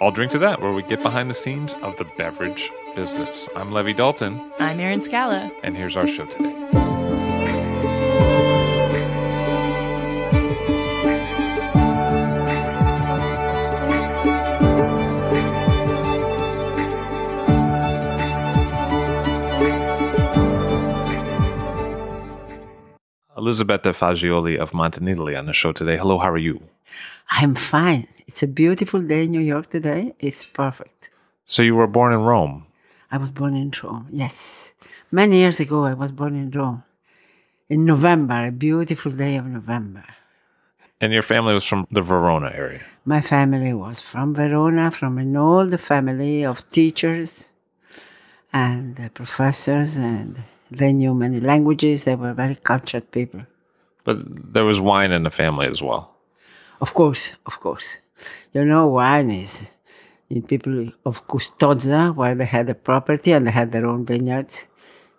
I'll drink to that, where we get behind the scenes of the beverage business. I'm Levi Dalton, I'm Erin Scala. and here's our show today. Elisabetta Fagiuoli of Montenidoli on the show today. Hello, how are you? I'm fine. It's a beautiful day in New York today. It's perfect. So you were born in Rome. I was born in Rome, yes. Many years ago, I was born in Rome. In November, a beautiful day of November. And your family was from the Verona area. My family was from Verona, from an old family of teachers and uh, professors, and they knew many languages. They were very cultured people. But there was wine in the family as well. Of course, of course. You know, wine is in people of Custozza, where they had a property and they had their own vineyards.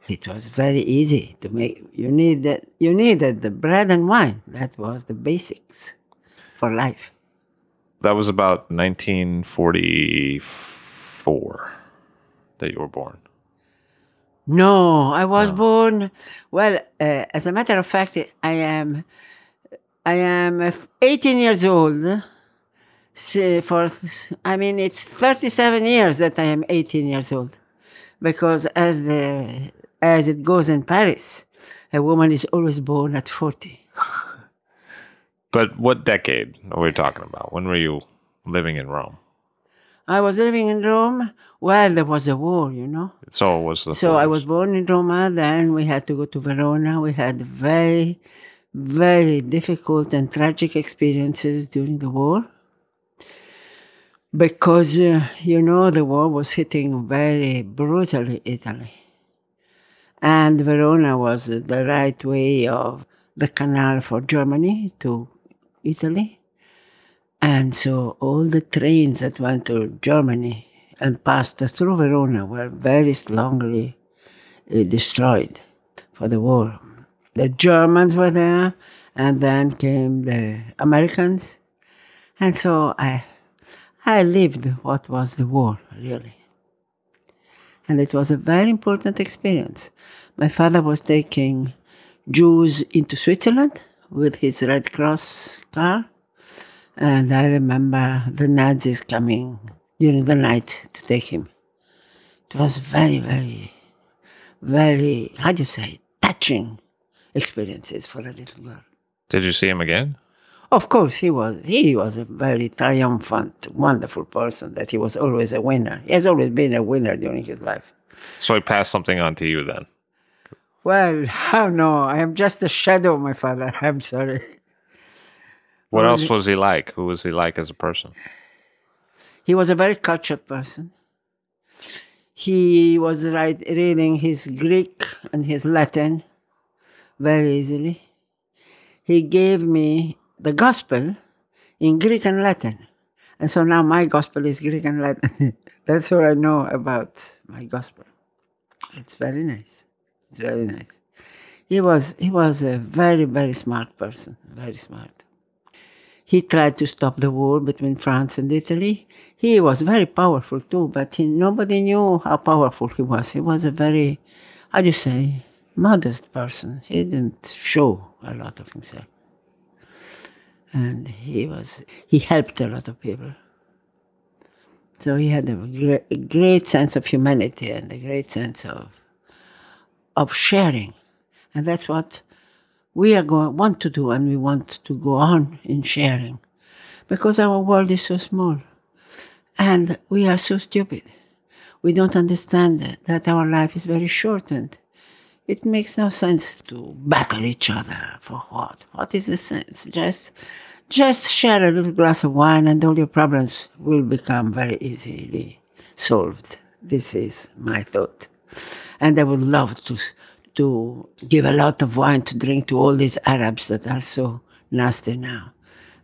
It was very easy to make. You needed you needed the bread and wine. That was the basics for life. That was about 1944 that you were born. No, I was No. born. Well, uh, as a matter of fact, I am. I am uh, 18 years old. For I mean, it's 37 years that I am 18 years old, because as the as it goes in Paris, a woman is always born at 40. But what decade are we talking about? When were you living in Rome? I was living in Rome while there was a war, you know. So was the So I was born in Roma, then we had to go to Verona. We had very, very difficult and tragic experiences during the war. Because, uh, you know, the war was hitting very brutally Italy. And Verona was the right way of the canal for Germany to Italy. And so all the trains that went to Germany and passed through Verona were very strongly uh, destroyed for the war. The Germans were there, and then came the Americans. And so I, I lived what was the war, really. And it was a very important experience. My father was taking Jews into Switzerland with his Red Cross car. And I remember the Nazis coming during the night to take him. It was very, very, very, how do you say, touching experiences for a little girl. Did you see him again? Of course, he was he was a very triumphant, wonderful person. That he was always a winner. He has always been a winner during his life. So he passed something on to you then. Well, oh no, I am just a shadow of my father. I'm sorry. What Well, else was he like? Who was he like as a person? He was a very cultured person. He was right, reading his Greek and his Latin very easily. He gave me the gospel in Greek and Latin. And so now my gospel is Greek and Latin. That's all I know about my gospel. It's very nice. It's very nice. He was he was a very, very smart person. Very smart. He tried to stop the war between France and Italy. He was very powerful too, but he, nobody knew how powerful he was. He was a very, how do you say, modest person. He didn't show a lot of himself. And he was, he helped a lot of people. So he had a great, sense of humanity and a great sense of of sharing, and that's what we are going want to do, and we want to go on in sharing, because our world is so small, and we are so stupid. We don't understand that our life is very shortened. It makes no sense to battle each other for what? What is the sense? Just just share a little glass of wine and all your problems will become very easily solved. This is my thought. And I would love to, to give a lot of wine to drink to all these Arabs that are so nasty now.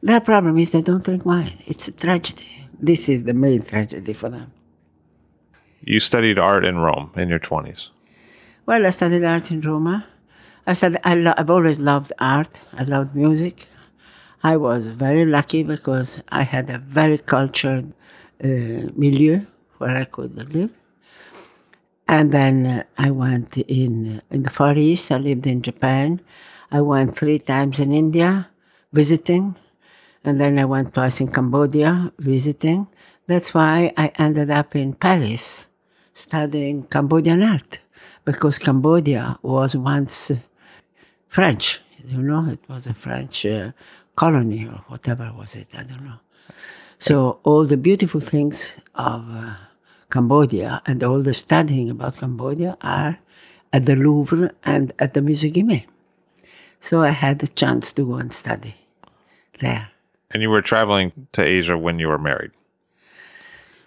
Their problem is they don't drink wine. It's a tragedy. This is the main tragedy for them. You studied art in Rome in your 20s. Well, I studied art in Roma. I said I lo- I've always loved art. I loved music. I was very lucky because I had a very cultured uh, milieu where I could live. And then uh, I went in in the Far East. I lived in Japan. I went three times in India visiting, and then I went twice in Cambodia visiting. That's why I ended up in Paris studying Cambodian art because Cambodia was once French. You know, it was a French uh, colony or whatever was it, I don't know. So all the beautiful things of uh, Cambodia and all the studying about Cambodia are at the Louvre and at the Musée Guimet. So I had the chance to go and study there. And you were traveling to Asia when you were married?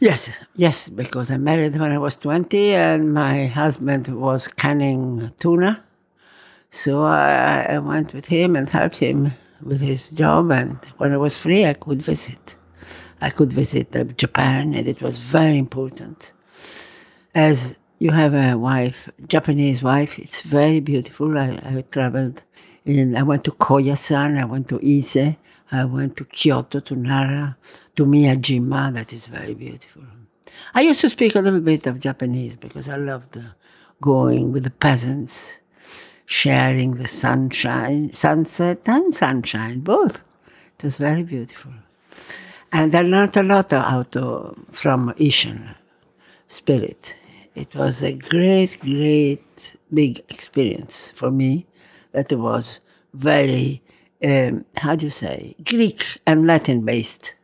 Yes, yes, because I married when I was 20 and my husband was canning tuna. So I, I went with him and helped him with his job, and when I was free, I could visit. I could visit uh, Japan, and it was very important. As you have a wife, Japanese wife, it's very beautiful. I, I traveled in, I went to Koyasan, I went to Ise, I went to Kyoto, to Nara, to Miyajima, that is very beautiful. I used to speak a little bit of Japanese because I loved going with the peasants sharing the sunshine, sunset and sunshine, both. It was very beautiful. And I learned a lot out of, from Ishan spirit. It was a great, great, big experience for me that was very, um, how do you say, Greek and Latin based.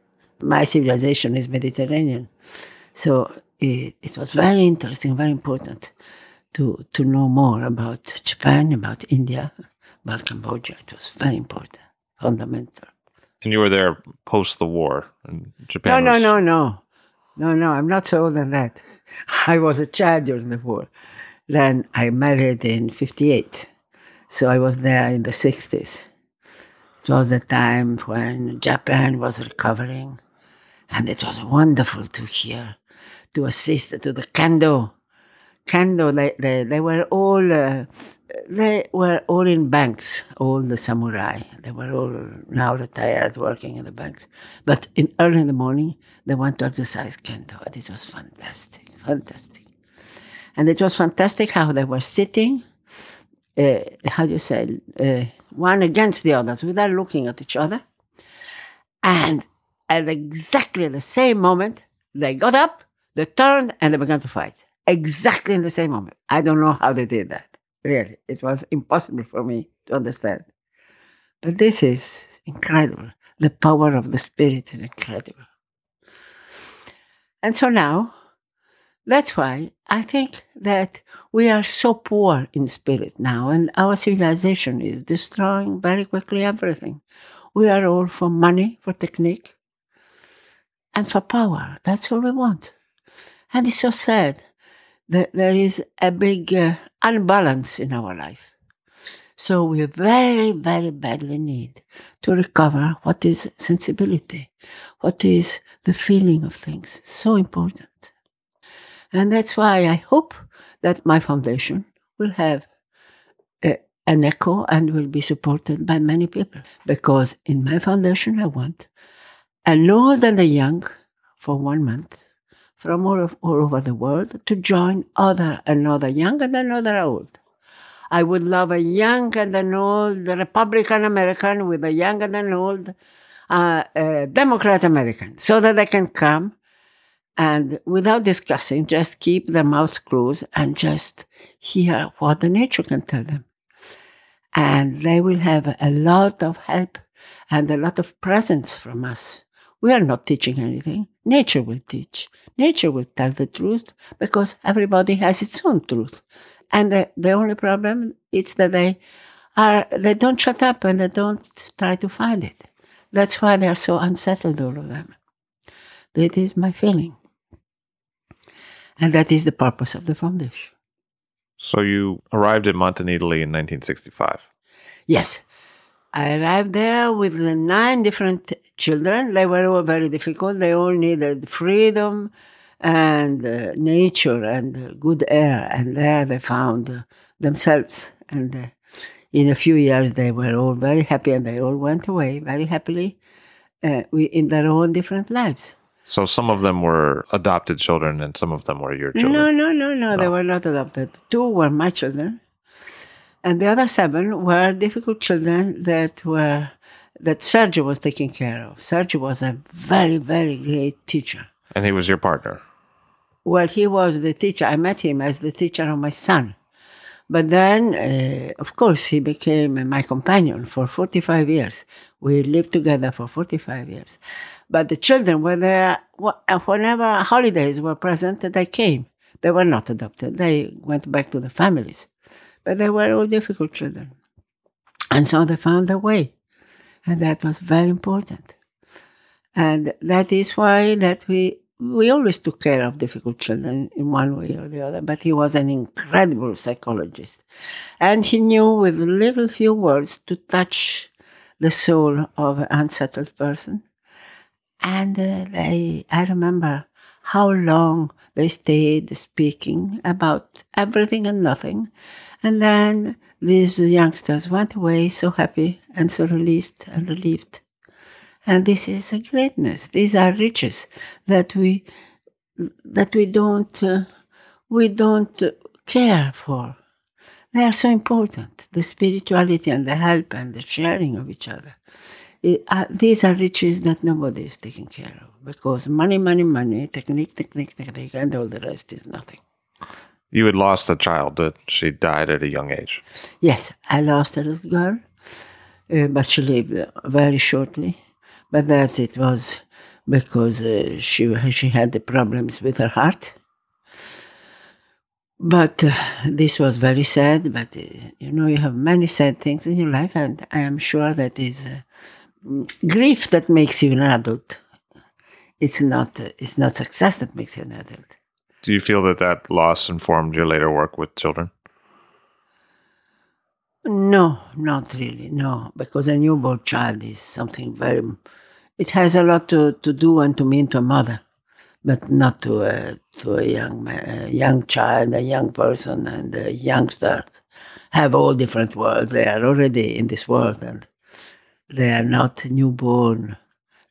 My civilization is Mediterranean. So it, it was very interesting, very important to, to know more about Japan, about India, about Cambodia. It was very important, fundamental. And you were there post the war, in Japan. No, was... no, no, no, no, no. I'm not so old than that. I was a child during the war. Then I married in '58, so I was there in the '60s. It was the time when Japan was recovering, and it was wonderful to hear, to assist to the kendo kendo, they, they, they were all uh, they were all in banks, all the samurai. They were all now retired, working in the banks. But in early in the morning, they went to exercise kendo, and it was fantastic, fantastic. And it was fantastic how they were sitting, uh, how do you say, uh, one against the others, without looking at each other. And at exactly the same moment, they got up, they turned, and they began to fight exactly in the same moment. I don't know how they did that. Really, it was impossible for me to understand. But this is incredible. The power of the spirit is incredible. And so now, that's why I think that we are so poor in spirit now, and our civilization is destroying very quickly everything. We are all for money, for technique, and for power. That's all we want. And it's so sad that there is a big uh, unbalance in our life. So we very, very badly need to recover what is sensibility, what is the feeling of things. So important. And that's why I hope that my foundation will have a, an echo and will be supported by many people. Because in my foundation, I want an old and a young for one month from all, of, all over the world to join other another young and another old. I would love a young and an old Republican American with a young and an old uh, uh, Democrat American so that they can come and without discussing, just keep their mouths closed and just hear what the nature can tell them. And they will have a lot of help and a lot of presence from us. We are not teaching anything. Nature will teach. Nature will tell the truth because everybody has its own truth. And the, the only problem is that they are they don't shut up and they don't try to find it. That's why they are so unsettled, all of them. That is my feeling. And that is the purpose of the foundation. So you arrived in Montenidoli in 1965. Yes. I arrived there with nine different children. They were all very difficult. They all needed freedom and uh, nature and uh, good air. And there they found uh, themselves. And uh, in a few years, they were all very happy and they all went away very happily uh, in their own different lives. So some of them were adopted children and some of them were your children. No, no, no, no. They Oh. were not adopted. Two were my children, and the other seven were difficult children that were that Sergio was taking care of. Sergio was a very, very great teacher. And he was your partner. Well, he was the teacher. I met him as the teacher of my son. But then, uh, of course, he became my companion for 45 years. We lived together for 45 years. But the children were there, uh, whenever holidays were present, they came. They were not adopted. They went back to the families. But they were all difficult children. And so they found a way. And that was very important. And that is why that we we always took care of difficult children in one way or the other, but he was an incredible psychologist. And he knew with little few words to touch the soul of an unsettled person. And uh, they, I remember how long they stayed speaking about everything and nothing. And then these youngsters went away so happy and so released and relieved. And this is a greatness. These are riches that we that we don't uh, we don't care for. They are so important. The spirituality and the help and the sharing of each other. It- uh, these are riches that nobody is taking care of because money, money, money, technique, technique, technique, and all the rest is nothing. You had lost a child that she died at a young age. Yes, I lost a little girl, uh, but she lived very shortly. But that it was because uh, she she had the problems with her heart. But uh, this was very sad. But uh, you know, you have many sad things in your life, and I am sure that is uh, grief that makes you an adult. It's not uh, it's not success that makes you an adult. Do you feel that that loss informed your later work with children? No, not really. No, because a newborn child is something very. It has a lot to, to do and to mean to a mother, but not to a to a young a young child, a young person, and a youngster have all different worlds. They are already in this world, and they are not newborn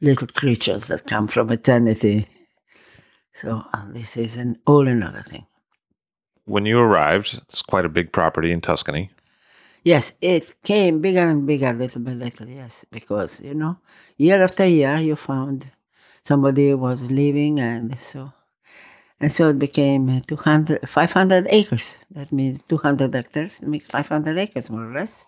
little creatures that come from eternity. So uh, this is an all another thing. When you arrived, it's quite a big property in Tuscany. Yes, it came bigger and bigger, little by little, yes, because, you know, year after year you found somebody was leaving, and so, and so it became 200, 500 acres. That means 200 hectares makes 500 acres, more or less.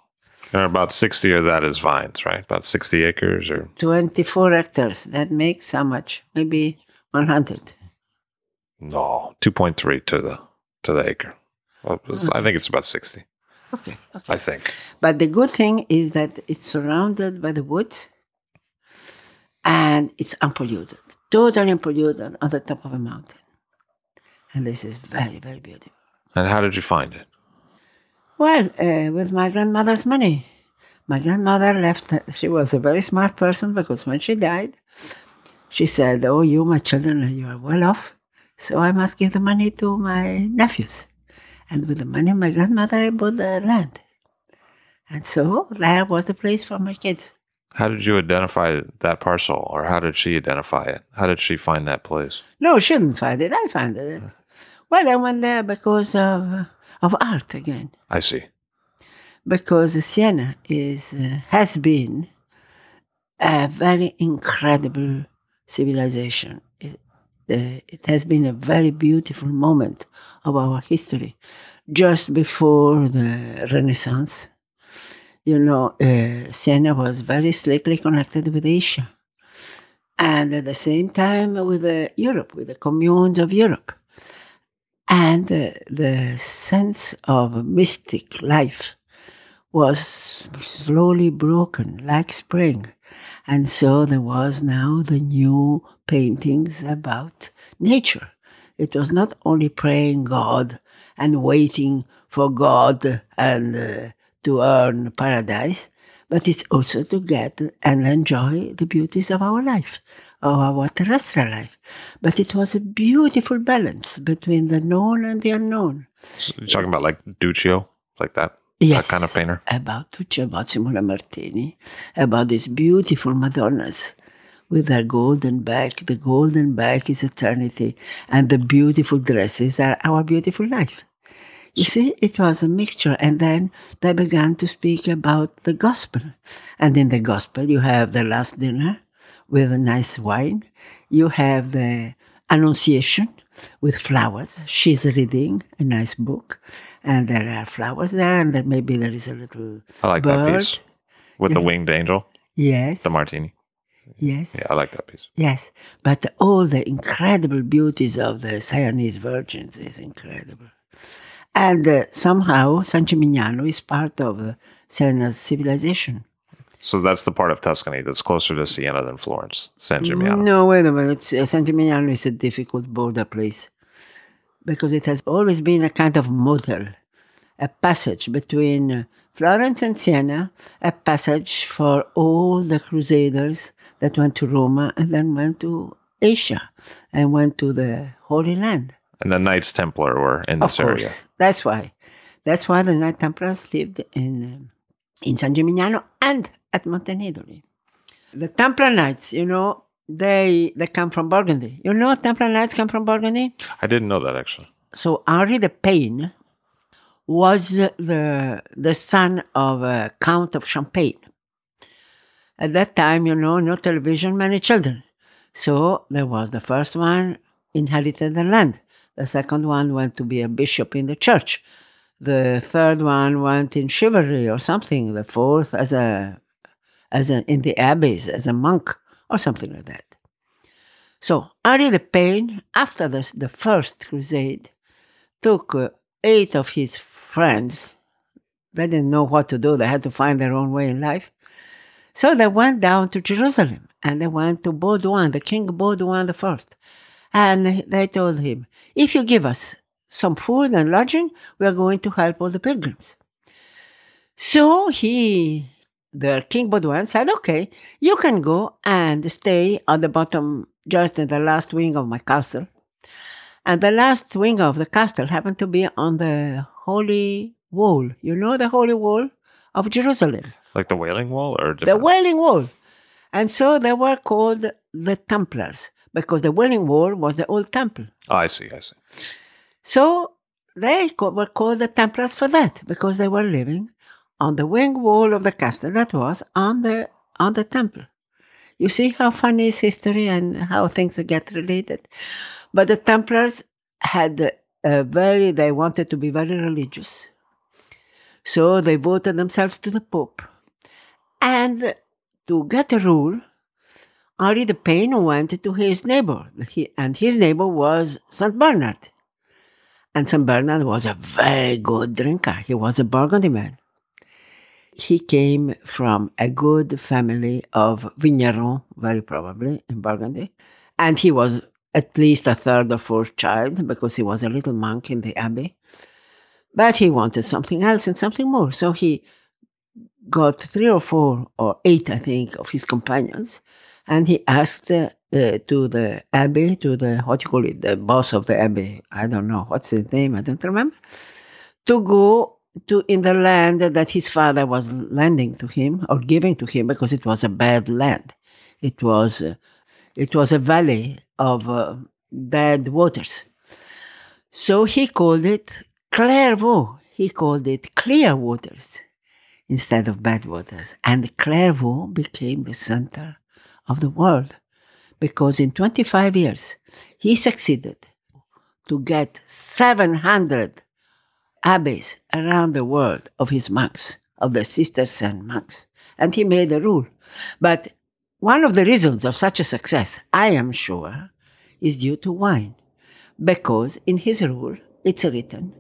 And about 60 of that is vines, right? About 60 acres or 24 hectares, that makes how much? Maybe 100. No, 2.3 to the to the acre. Well, it was- I think it's about 60. Okay, okay. I think. But the good thing is that it's surrounded by the woods and it's unpolluted, totally unpolluted on the top of a mountain. And this is very, very beautiful. And how did you find it? Well, uh, with my grandmother's money. My grandmother left, she was a very smart person because when she died, she said, Oh, you, my children, you are well off, so I must give the money to my nephews. And with the money, my grandmother bought the land. And so there was the place for my kids. How did you identify that parcel or how did she identify it? How did she find that place? No, she didn't find it. I found it. Well, I went there because of, of art again. I see. because Siena is uh, has been a very incredible civilization. It- uh, it has been a very beautiful moment of our history, just before the Renaissance. You know, uh, Siena was very strictly connected with Asia, and at the same time with uh, Europe, with the communes of Europe. And uh, the sense of mystic life was slowly broken like spring. And so there was now the new paintings about nature. It was not only praying God and waiting for God and uh, to earn paradise, but it's also to get and enjoy the beauties of our life, of our terrestrial life. But it was a beautiful balance between the known and the unknown. So you're talking about like Duccio, like that, Yes. that kind of painter. About Duccio, about Simone Martini, about these beautiful Madonnas with their golden back. The golden back is eternity, and the beautiful dresses are our beautiful life. You see, it was a mixture, and then they began to speak about the gospel. And in the gospel, you have the last dinner with a nice wine, you have the Annunciation with flowers. She's reading a nice book, and there are flowers there, and then maybe there is a little I like bird. that piece with the winged angel, Yes, the Martini. Yes, Yeah, I like that piece. yes. But all the incredible beauties of the Sienese virgins is incredible. And uh, somehow San Gimignano is part of uh, Siena's civilization. So that's the part of Tuscany that's closer to Siena than Florence, San Gimignano. No, wait a minute. Uh, San Gimignano is a difficult border place because it has always been a kind of model, a passage between uh, Florence and Siena, a passage for all the crusaders that went to Roma and then went to Asia and went to the Holy Land. And the Knights Templar were in this Of course, area. that's why. That's why the Knights Templars lived in um, in San Gimignano and at Montenidoli. The Templar Knights, you know, they they come from Burgundy. You know, Templar Knights come from Burgundy. I didn't know that actually. So Henri de Payens was the the son of a Count of Champagne. At that time, you know, no television, many children. So there was the first one inherited the land. The second one went to be a bishop in the church. The third one went in chivalry or something. The fourth as a as a, in the abbeys as a monk or something like that. So Henri de Payens, after the, the first crusade, took uh, eight of his friends. They didn't know what to do. They had to find their own way in life. So they went down to Jerusalem and they went to Baudouin, the King Baudouin First. And they told him, if you give us some food and lodging, we are going to help all the pilgrims. So he, the King Baudouin, said, okay, you can go and stay at the bottom, just in the last wing of my castle. And the last wing of the castle happened to be on the Holy Wall. You know the Holy Wall of Jerusalem, Like the Wailing Wall or the? Wailing Wall. And so they were called the Templars because the Wailing Wall was the old temple. oh, I see. I see. So they were called the Templars for that because they were living on the wing wall of the castle that was on the on the temple. You see how funny is history and how things get related. But the Templars had a very they wanted to be very religious. So they voted themselves to the Pope. And to get a rule, Henri de Payens went to his neighbor, he, and his neighbor was St. Bernard. And St. Bernard was a very good drinker. He was a Burgundy man. He came from a good family of vignerons, very probably, in Burgundy. And he was at least a third or fourth child because he was a little monk in the abbey. But he wanted something else and something more. So he got three or four or eight, I think, of his companions. And he asked uh, to the abbey, to the, what you call it, the boss of the abbey, I don't know, what's his name, I don't remember, to go to in the land that his father was lending to him or giving to him because it was a bad land. It was, uh, it was a valley of uh, bad waters. So he called it Clairvaux. He called it clear waters instead of bad waters. And Clairvaux became the center of the world because in 25 years he succeeded to get 700 abbeys around the world of his monks, of the sisters and monks. And he made a rule. But one of the reasons of such a success, I am sure, is due to wine. Because in his rule, it's written,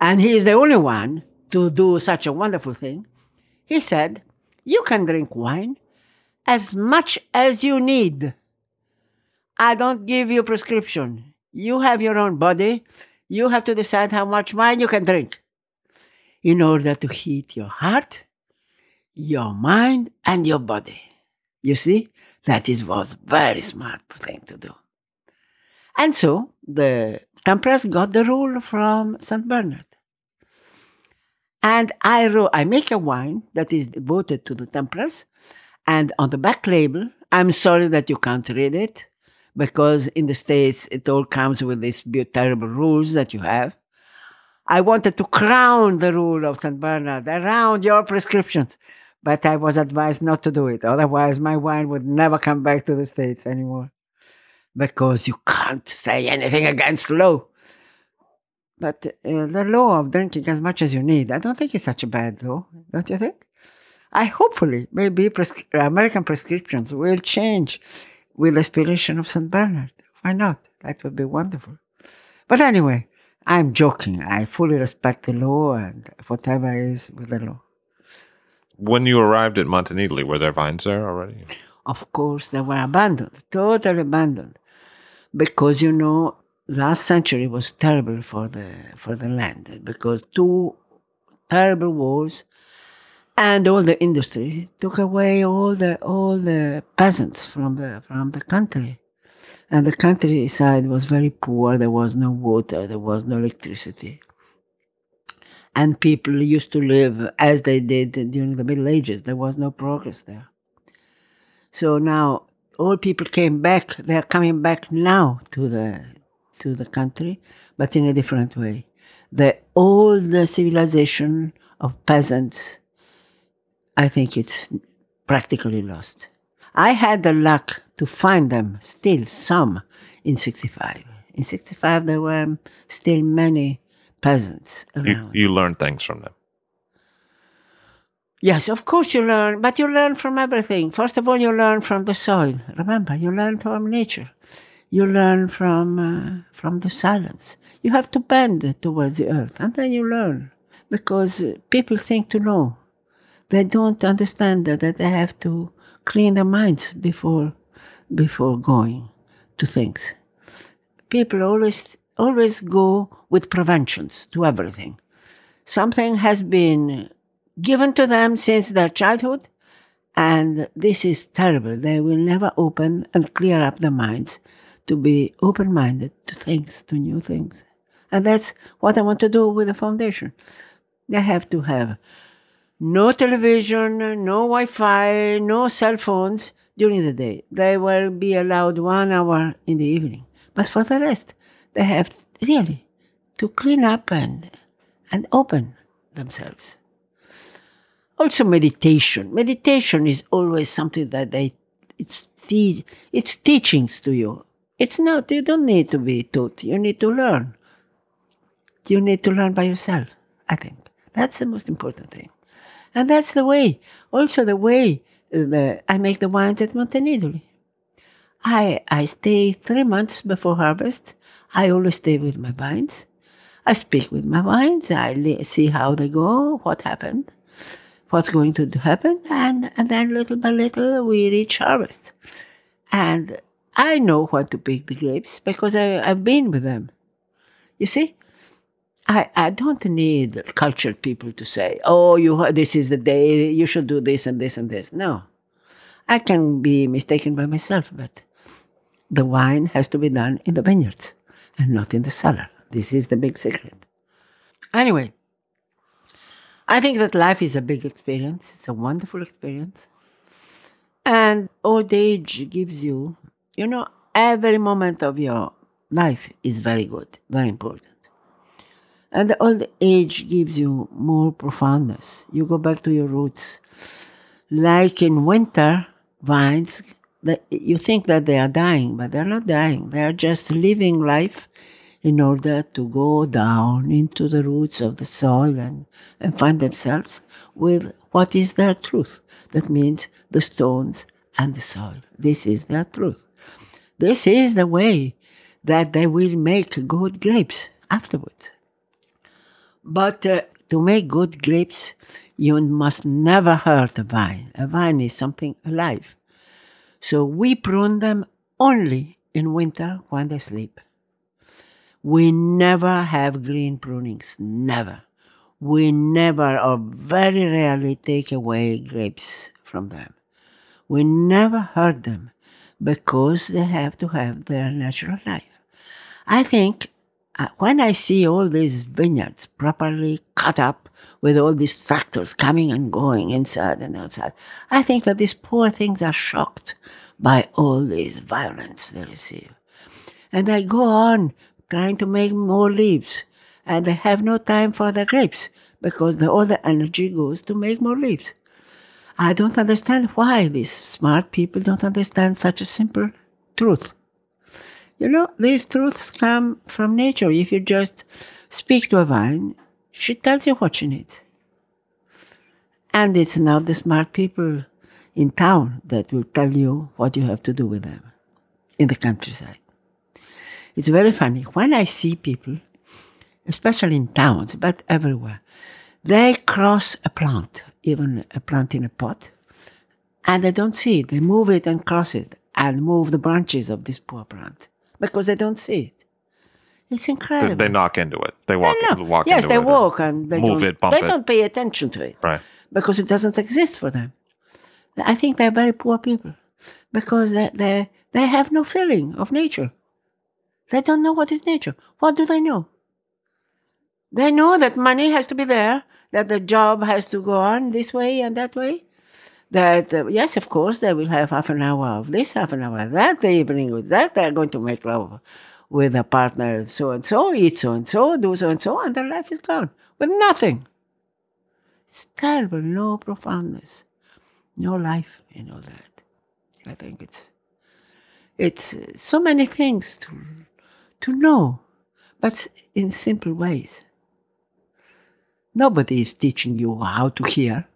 and he is the only one to do such a wonderful thing. He said, You can drink wine as much as you need. I don't give you prescription. You have your own body. You have to decide how much wine you can drink in order to heat your heart, your mind, and your body. You see, that is was very smart thing to do. And so the Templars got the rule from St. Bernard. And I wrote, I make a wine that is devoted to the Templars, and on the back label, I'm sorry that you can't read it, because in the States it all comes with these terrible rules that you have. I wanted to crown the rule of St. Bernard around your prescriptions, but I was advised not to do it. Otherwise, my wine would never come back to the States anymore because you can't say anything against law. But uh, the law of drinking as much as you need, I don't think it's such a bad law, don't you think? I hopefully, maybe pres- American prescriptions will change with the inspiration of St. Bernard. Why not? That would be wonderful. But anyway, I'm joking. I fully respect the law and whatever is with the law. When you arrived at Montenidoli, were there vines there already? Of course, they were abandoned, totally abandoned, because you know, last century was terrible for the for the land because two terrible wars and all the industry took away all the all the peasants from the from the country. And the countryside was very poor there was no water there was no electricity. And people used to live as they did during the middle ages there was no progress there. So now all people came back they're coming back now to the to the country but in a different way the old civilization of peasants i think it's practically lost i had the luck to find them still some in 65 in 65 there were still many peasants You, around you learned things from them. Yes, of course you learn, but you learn from everything. First of all, you learn from the soil. Remember, you learn from nature. You learn from uh, from the silence. You have to bend towards the earth, and then you learn. Because people think to know, they don't understand that, that they have to clean their minds before before going to things. People always always go with preventions to everything. Something has been given to them since their childhood, and this is terrible. They will never open and clear up their minds to be open minded to things, to new things. And that's what I want to do with the foundation. They have to have no television, no Wi Fi, no cell phones during the day. They will be allowed one hour in the evening. But for the rest, they have really to clean up and, and open themselves. Also, meditation. Meditation is always something that they, it's, it's teachings to you. It's not, you don't need to be taught, you need to learn. You need to learn by yourself, I think. That's the most important thing. And that's the way, also the way the, I make the wines at Montenidoli. I, I stay three months before harvest. I always stay with my vines. I speak with my vines. I see how they go, what happened, what's going to happen, and, and then little by little we reach harvest. And I know when to pick the grapes because I, I've been with them. You see, I, I don't need cultured people to say, oh, you this is the day you should do this and this and this. No, I can be mistaken by myself, but the wine has to be done in the vineyards and not in the cellar. This is the big secret. Anyway, I think that life is a big experience. It's a wonderful experience. And old age gives you, you know, every moment of your life is very good, very important. And the old age gives you more profoundness. You go back to your roots. Like in winter, vines you think that they are dying, but they're not dying. They are just living life in order to go down into the roots of the soil and, and find themselves with what is their truth. That means the stones and the soil. This is their truth. This is the way that they will make good grapes afterwards. But uh, to make good grapes, you must never hurt a vine. A vine is something alive. So we prune them only in winter when they sleep. We never have green prunings, never. We never or very rarely take away grapes from them. We never hurt them because they have to have their natural life. I think uh, when I see all these vineyards properly cut up with all these tractors coming and going inside and outside, I think that these poor things are shocked by all this violence they receive. And I go on trying to make more leaves, and they have no time for the grapes because the, all the energy goes to make more leaves. I don't understand why these smart people don't understand such a simple truth. You know, these truths come from nature. If you just speak to a vine, she tells you what she needs. And it's not the smart people in town that will tell you what you have to do with them in the countryside. It's very funny. When I see people, especially in towns, but everywhere, they cross a plant, even a plant in a pot, and they don't see it. They move it and cross it and move the branches of this poor plant because they don't see it. It's incredible. they knock into it. They walk. They. Walk yes, they walk and they move don't, it, bump they it. don't pay attention to it Right. because it doesn't exist for them. I think they're very poor people because they, they, they have no feeling of nature. They don't know what is nature. What do they know? They know that money has to be there, that the job has to go on this way and that way. That, uh, yes, of course, they will have half an hour of this, half an hour of that, the evening with that. They're going to make love with a partner so and so, eat so and so, do so and so, and their life is gone with nothing. It's terrible, no profoundness, no life in all that. I think it's it's uh, so many things to to know, but in simple ways. Nobody is teaching you how to hear.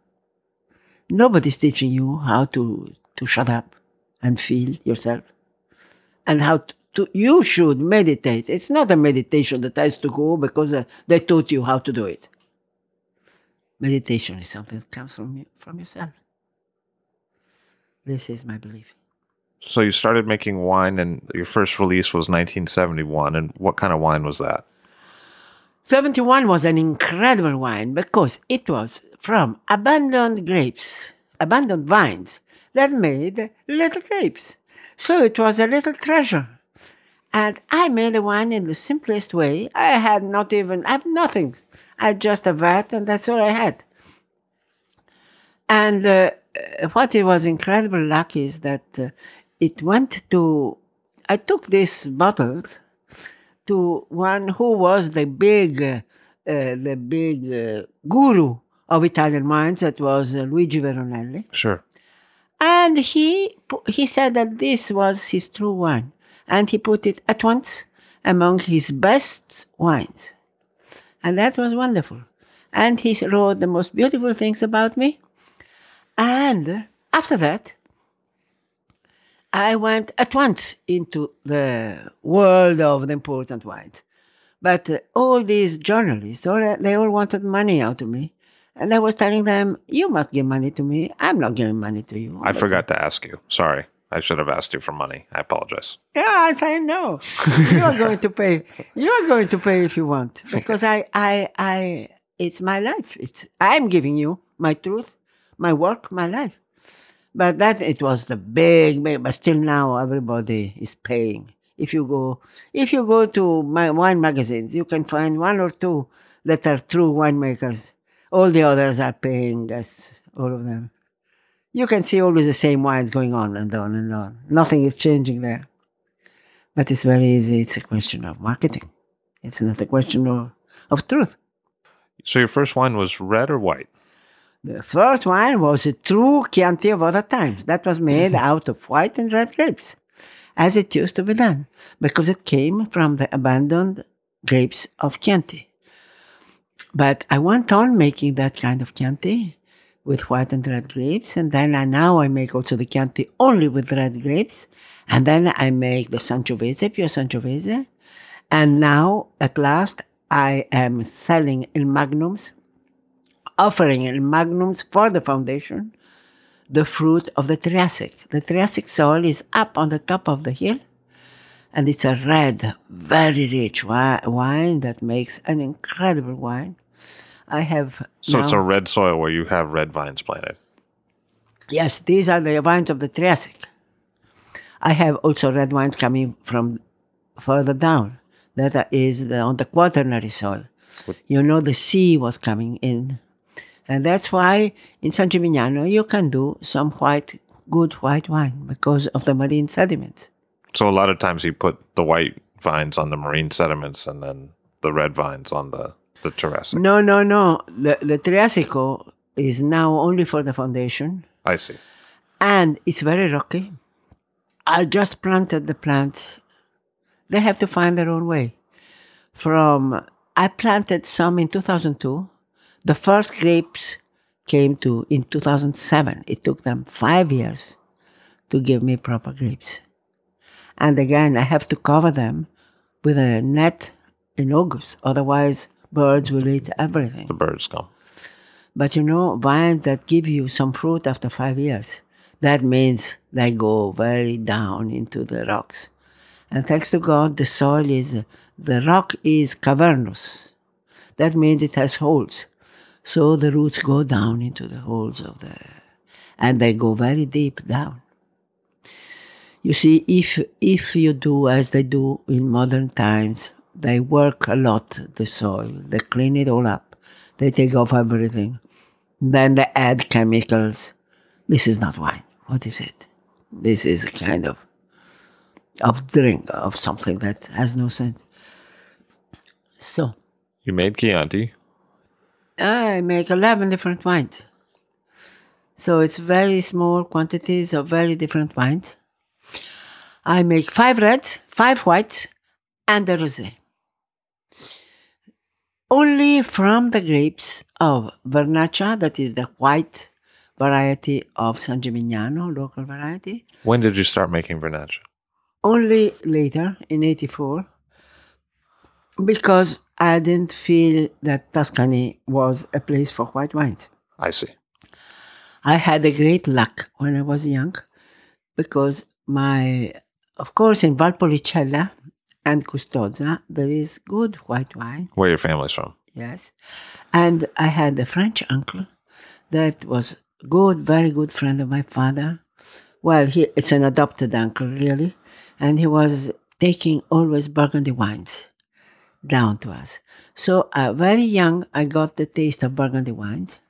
Nobody is teaching you how to, to shut up and feel yourself. And how to, to, you should meditate. It's not a meditation that has to go because uh, they taught you how to do it. Meditation is something that comes from you, from yourself. This is my belief. So you started making wine, and your first release was 1971. And what kind of wine was that? 71 was an incredible wine because it was from abandoned grapes, abandoned vines that made little grapes. So it was a little treasure. And I made the wine in the simplest way. I had not even, I have nothing. I had just a vat and that's all I had. And uh, what it was incredible luck is that uh, it went to, I took these bottles to one who was the big, uh, the big uh, guru of Italian wines, that was uh, Luigi Veronelli. Sure. And he, he said that this was his true wine. And he put it at once among his best wines. And that was wonderful. And he wrote the most beautiful things about me. And after that, I went at once into the world of the important wines. But uh, all these journalists, all, they all wanted money out of me. And I was telling them, you must give money to me. I'm not giving money to you. I forgot to ask you. Sorry. I should have asked you for money. I apologize. Yeah, I say no. you are going to pay. You are going to pay if you want, because I, I, I. It's my life. It's I'm giving you my truth, my work, my life. But that it was the big, big. But still now, everybody is paying. If you go, if you go to my wine magazines, you can find one or two that are true winemakers. All the others are paying us, all of them. You can see always the same wines going on and on and on. Nothing is changing there. But it's very easy. It's a question of marketing. It's not a question of, of truth. So your first wine was red or white? The first wine was a true Chianti of other times. That was made mm-hmm. out of white and red grapes, as it used to be done, because it came from the abandoned grapes of Chianti. But I went on making that kind of Chianti with white and red grapes, and then I, now I make also the Chianti only with red grapes, and then I make the Sangiovese, pure Sangiovese, and now at last I am selling in magnums, offering in magnums for the foundation the fruit of the Triassic. The Triassic soil is up on the top of the hill, and it's a red, very rich wi- wine that makes an incredible wine. I have So it's a red soil where you have red vines planted. Yes, these are the vines of the Triassic. I have also red wines coming from further down. That is the, on the quaternary soil. You know, the sea was coming in. And that's why in San Gimignano you can do some white, good white wine because of the marine sediments. So a lot of times you put the white vines on the marine sediments and then the red vines on the the Jurassic. No, no, no. The, the Triassico is now only for the foundation. I see. and it's very rocky. I just planted the plants. They have to find their own way. From I planted some in 2002. The first grapes came to in 2007. It took them five years to give me proper grapes. And again, I have to cover them with a net in August. Otherwise, birds will eat everything. The birds come. But you know, vines that give you some fruit after five years, that means they go very down into the rocks. And thanks to God, the soil is, the rock is cavernous. That means it has holes. So the roots go down into the holes of the, and they go very deep down. You see, if, if you do as they do in modern times, they work a lot, the soil, they clean it all up, they take off everything, then they add chemicals. This is not wine. What is it? This is a kind of of drink of something that has no sense. So You made Chianti. I make eleven different wines. So it's very small quantities of very different wines. I make five reds, five whites, and a rosé. Only from the grapes of Vernaccia, that is the white variety of San Gimignano, local variety. When did you start making Vernaccia? Only later, in 84, because I didn't feel that Tuscany was a place for white wines. I see. I had a great luck when I was young because my, of course, in Valpolicella and Custoza, there is good white wine, Where your family's from? yes. And I had a French uncle that was good, very good friend of my father. Well, he, it's an adopted uncle, really. And he was taking always Burgundy wines down to us. So, uh, very young, I got the taste of Burgundy wines.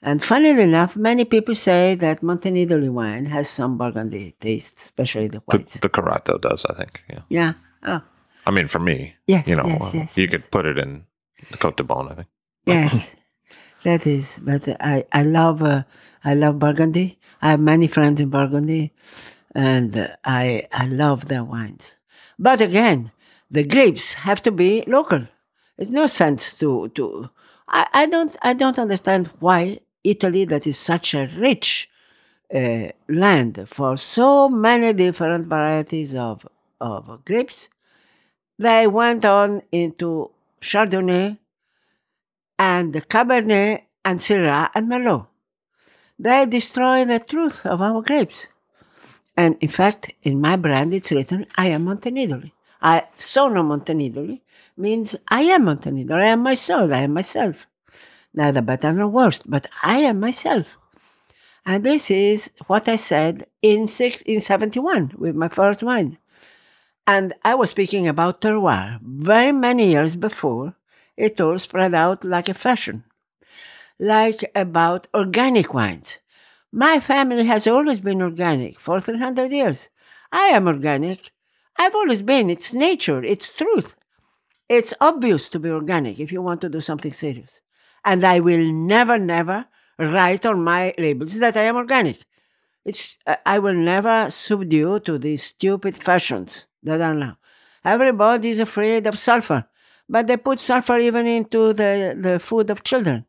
And funnily enough, many people say that Montenidoli wine has some Burgundy taste, especially the The, whites. the Carato does, I think. Yeah. yeah. Oh, I mean, for me, Yes, you know, yes, uh, yes, you yes. could put it in the Cote de Beaune, I think. yes, that is. But I, I love, uh, I love Burgundy. I have many friends in Burgundy, and uh, I, I love their wines. But again, the grapes have to be local. It's no sense to to. I, I don't I don't understand why Italy, that is such a rich uh, land for so many different varieties of of grapes, they went on into Chardonnay and Cabernet and Syrah and Merlot. They destroy the truth of our grapes. And in fact, in my brand, it's written, I am Montenidoli. I sono Montenidoli means I am Montenidoli. I am my soul. I am myself. Neither better nor worse, but I am myself. And this is what I said in six, in 71 with my first wine. And I was speaking about terroir. Very many years before, it all spread out like a fashion, like about organic wines. My family has always been organic for 300 years. I am organic. I've always been. It's nature, it's truth. It's obvious to be organic if you want to do something serious. And I will never, never write on my labels that I am organic. It's I- I will never subdue to these stupid fashions that are now. Everybody is afraid of sulfur, but they put sulfur even into the, the food of children.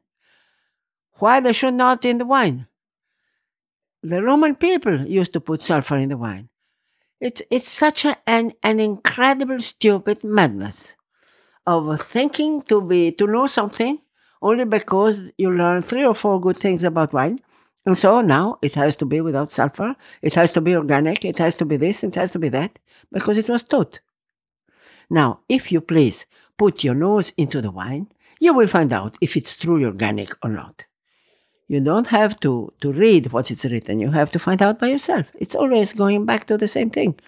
Why they should not in the wine? The Roman people used to put sulfur in the wine. It's it's such a, an an incredible stupid madness of thinking to be to know something only because you learn three or four good things about wine. And so now it has to be without sulfur, it has to be organic, it has to be this, it has to be that, because it was taught. Now, if you please put your nose into the wine, you will find out if it's truly organic or not. You don't have to, to read what is written, you have to find out by yourself. It's always going back to the same thing.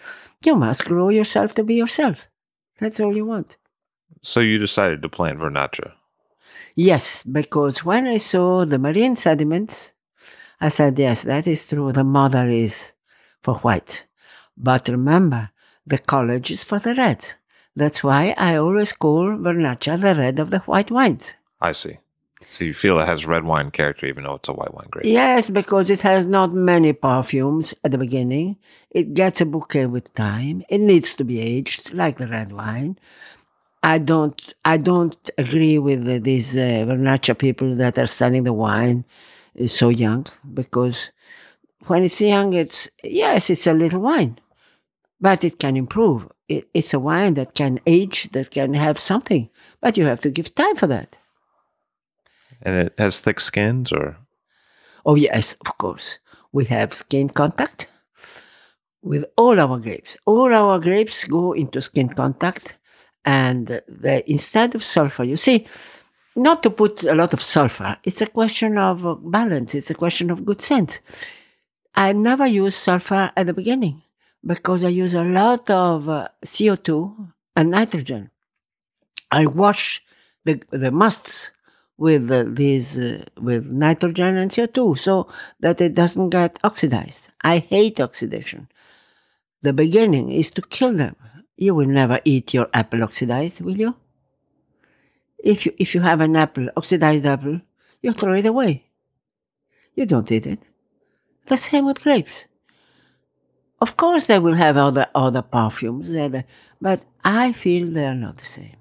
You must grow yourself to be yourself. That's all you want. So you decided to plant Vernaccia. Yes, because when I saw the marine sediments, I said, yes, that is true. The mother is for white. But remember, the college is for the red. That's why I always call Vernaccia the red of the white wines. I see. So you feel it has red wine character even though it's a white wine grape. Yes, because it has not many perfumes at the beginning. It gets a bouquet with time. It needs to be aged like the red wine. I don't. I don't agree with these uh, Vernaccia people that are selling the wine is so young because when it's young, it's yes, it's a little wine, but it can improve. It, it's a wine that can age, that can have something, but you have to give time for that. And it has thick skins or Oh, yes, of course. We have skin contact with all our grapes. All our grapes go into skin contact, and they, instead of sulfur, you see, not to put a lot of sulfur, it's a question of balance, it's a question of good sense. I never use sulfur at the beginning because I use a lot of uh, CO2 and nitrogen. I wash the, the musts with uh, these uh, with nitrogen and CO2 so that it doesn't get oxidized. I hate oxidation. The beginning is to kill them. You will never eat your apple oxidized, will you? If you if you have an apple, oxidized apple, you throw it away. You don't eat it. The same with grapes. Of course, they will have other other perfumes, but I feel they are not the same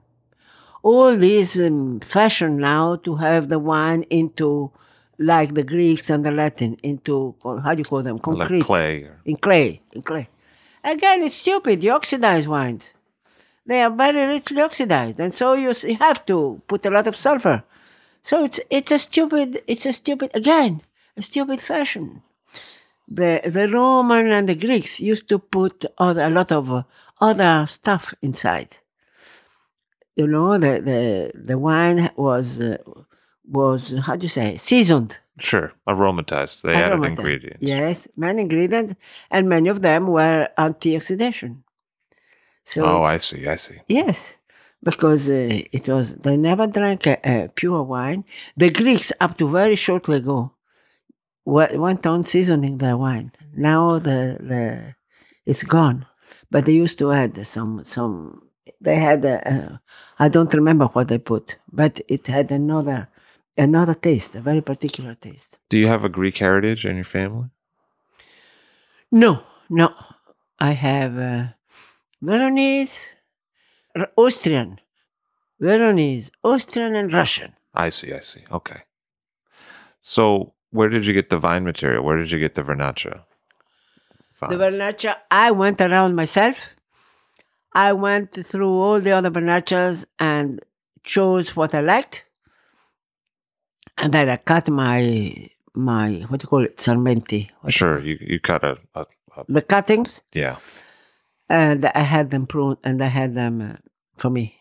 all this um, fashion now to have the wine into like the Greeks and the Latin into how do you call them concrete like clay in clay in clay. Again, it's stupid. You oxidize wines; they are very richly oxidized, and so you, you have to put a lot of sulfur. So it's it's a stupid it's a stupid again a stupid fashion. The the Roman and the Greeks used to put other, a lot of uh, other stuff inside you know the the the wine was uh, was how do you say seasoned sure aromatized. They added Aromatized. ingredients. yes many ingredients and many of them were antioxidation so Oh, I see. I see. yes because uh, it was they never drank pure wine the greeks up to very shortly ago went on seasoning their wine now the the it's gone but they used to add some some they had a, a i don't remember what they put but it had another another taste a very particular taste Do you have a Greek heritage in your family? no no i have uh, veronese R- austrian veronese austrian and russian I see. I see. Okay. So, where did you get the vine material? Where did you get the Vernaccia? The? Vernaccia, I went around myself. I went through all the other Vernaccias and chose what I liked. And then I cut my, my what do you call it, sarmenti. Sure. You you cut a, a, a The cuttings, yeah. and I had them pruned and I had them uh, for me.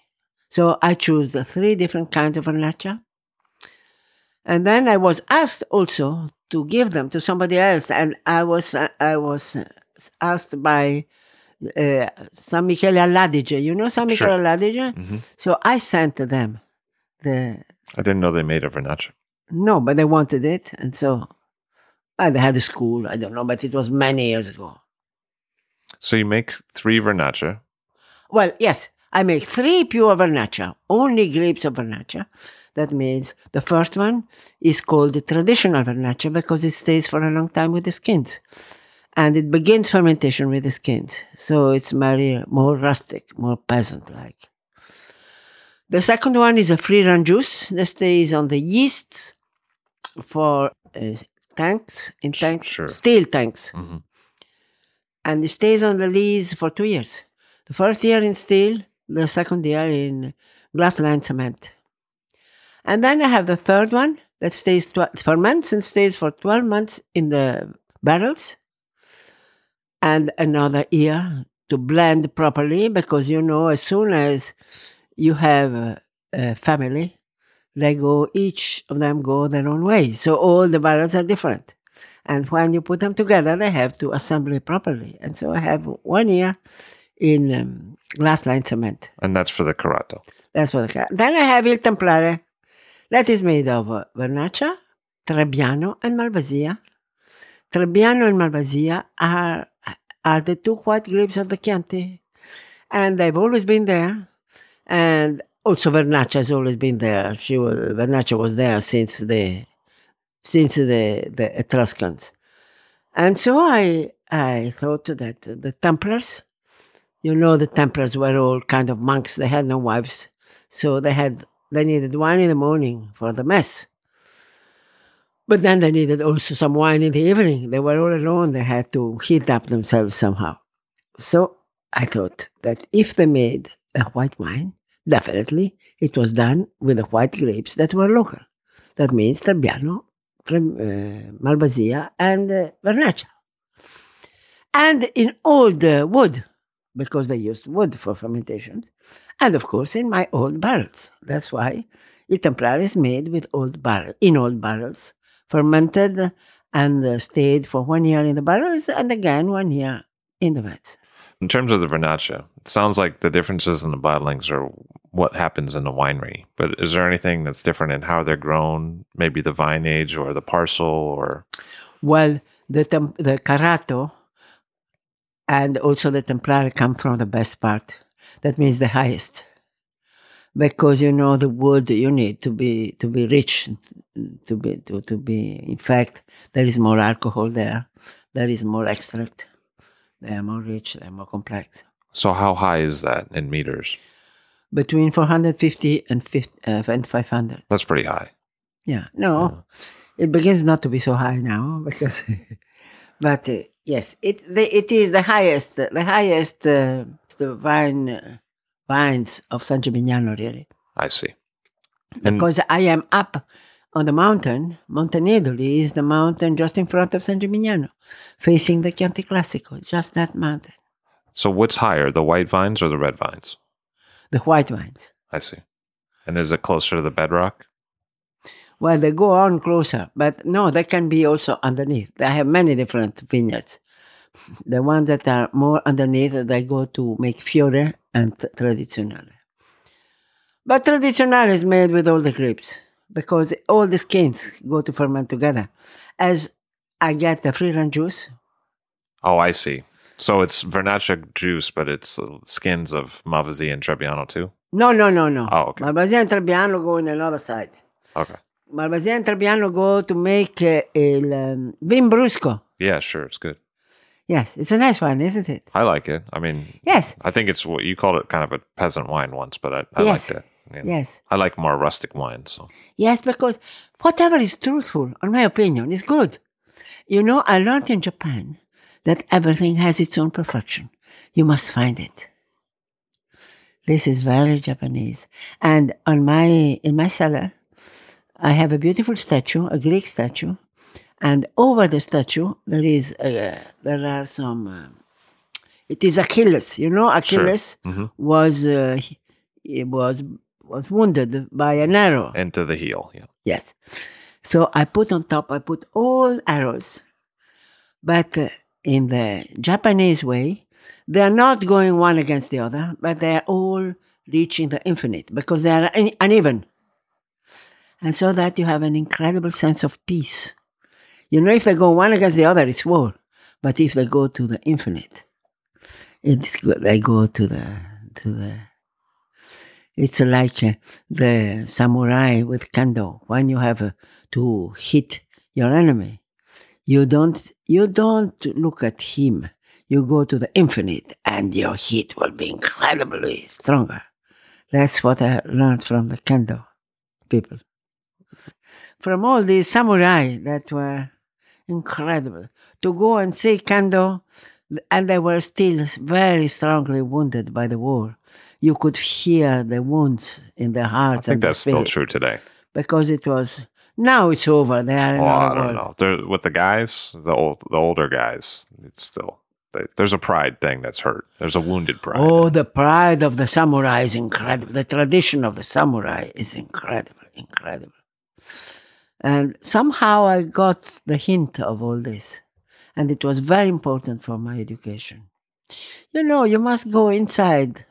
So I chose the three different kinds of Vernaccia. And then I was asked also to give them to somebody else, and I was uh, I was uh, asked by uh, San Michele all'Adige. You know San Michele Sure. all'Adige? hmm So I sent them the I didn't know they made a Vernaccia. no, but they wanted it, and so I had a school. I don't know, but it was many years ago. So you make three Vernaccia. Well, yes, I make three pure Vernaccia, only grapes of Vernaccia. That means the first one is called the traditional vernaccia because it stays for a long time with the skins. And it begins fermentation with the skins. So it's very more rustic, more peasant like. The second one is a free run juice that stays on the yeasts for uh, tanks, in tanks, sure. steel tanks. Mhm. And it stays on the lees for two years. The first year in steel, the second year in glass lined cement. And then I have the third one that stays tw- ferments and stays for 12 months in the barrels. And another year to blend properly because you know, as soon as you have a, a family, they go, each of them go their own way. So all the barrels are different. And when you put them together, they have to assemble it properly. And so I have one year in um, glass lined cement. And that's for the Carato. That's what I got. Then I have Il Templare. That is made of uh, Vernaccia, Trebbiano, and Malvasia. Trebbiano and Malvasia are, are the two white grapes of the Chianti. And they've always been there. And also Vernaccia has always been there. She was, Vernaccia was there since the since the, the Etruscans. And so I I thought that the Templars, you know, the Templars were all kind of monks. They had no wives, so they had they needed wine in the morning for the mess. But then they needed also some wine in the evening. They were all alone. They had to heat up themselves somehow. So I thought that if they made a white wine, definitely it was done with the white grapes that were local. That means Trebbiano, Trem, uh, Malvasia, and uh, Vernaccia. And in old uh, wood, because they used wood for fermentation, and of course in my old barrels. That's why Il Templare is made with old barrel in old barrels, fermented and uh, stayed for one year in the barrels, and again one year in the vats. In terms of the Vernaccia, it sounds like the differences in the bottlings are what happens in the winery. But is there anything that's different in how they're grown? Maybe the vine age or the parcel or Well, the tem- the Carato and also the Templare come from the best part. That means the highest, because you know the wood you need to be to be rich, to be to, to be. In fact, there is more alcohol there. There is more extract. They are more rich. They are more complex. so how high is that in meters? Between 450 and, 50, uh, and 500. That's pretty high. Yeah, no, it begins not to be so high now because, but uh, yes, it the, it is the highest, the highest uh, the vine uh, vines of San Gimignano really I see. And because I am up on the mountain. Montenidoli is the mountain just in front of San Gimignano, facing the Chianti Classico, just that mountain. so what's higher, the white vines or the red vines? The white vines. I see. And is it closer to the bedrock? Well, they go on closer, but no, they can be also underneath. They have many different vineyards. The ones that are more underneath, they go to make fiore and tradizionale. But tradizionale is made with all the grapes because all the skins go to ferment together. As I get the free run juice, Oh, I see. So it's Vernaccia juice, but it's uh, skins of Malvasia and Trebbiano too? no, no, no, no. Oh, okay. Malvasia and Trebbiano go in another side. Okay. Malvasia and Trebbiano go to make uh, il um, vin brusco. Yeah, sure. It's good. Yes, it's a nice one, isn't it? I like it. I mean, Yes, I think it's what you called it kind of a peasant wine once, but I, I Yes. liked it. Yes. I like more rustic wine. So Yes, because whatever is truthful, in my opinion, is good. You know, I learned in Japan that everything has its own perfection. You must find it. This is very Japanese. And on my in my cellar, I have a beautiful statue, a Greek statue, and over the statue there is uh, there are some. Uh, it is Achilles. You know, Achilles Mhm. was uh, he- he was was wounded by an arrow. into the heel. Yeah. Yes. So I put on top, I put all arrows. But uh, in the Japanese way, they are not going one against the other, but they are all reaching the infinite because they are uneven. And so that you have an incredible sense of peace. You know, if they go one against the other, it's war. But if they go to the infinite, it's. They go to the to the It's like uh, the samurai with kendo. When you have uh, to hit your enemy, you don't you don't look at him. You go to the infinite, and your hit will be incredibly stronger. That's what I learned from the kendo people. From all these samurai that were incredible to go and see kendo, and they were still very strongly wounded by the war. You could hear the wounds in their hearts. I think that's still true today. because it was. Now it's over. They are in Oh, I don't world. know. There, with the guys, the old, the older guys, it's still they, there's a pride thing that's hurt. There's a wounded pride. Oh, the pride of the samurai is incredible. The tradition of the samurai is incredible, incredible. And somehow I got the hint of all this. And it was very important for my education. You know, you must go inside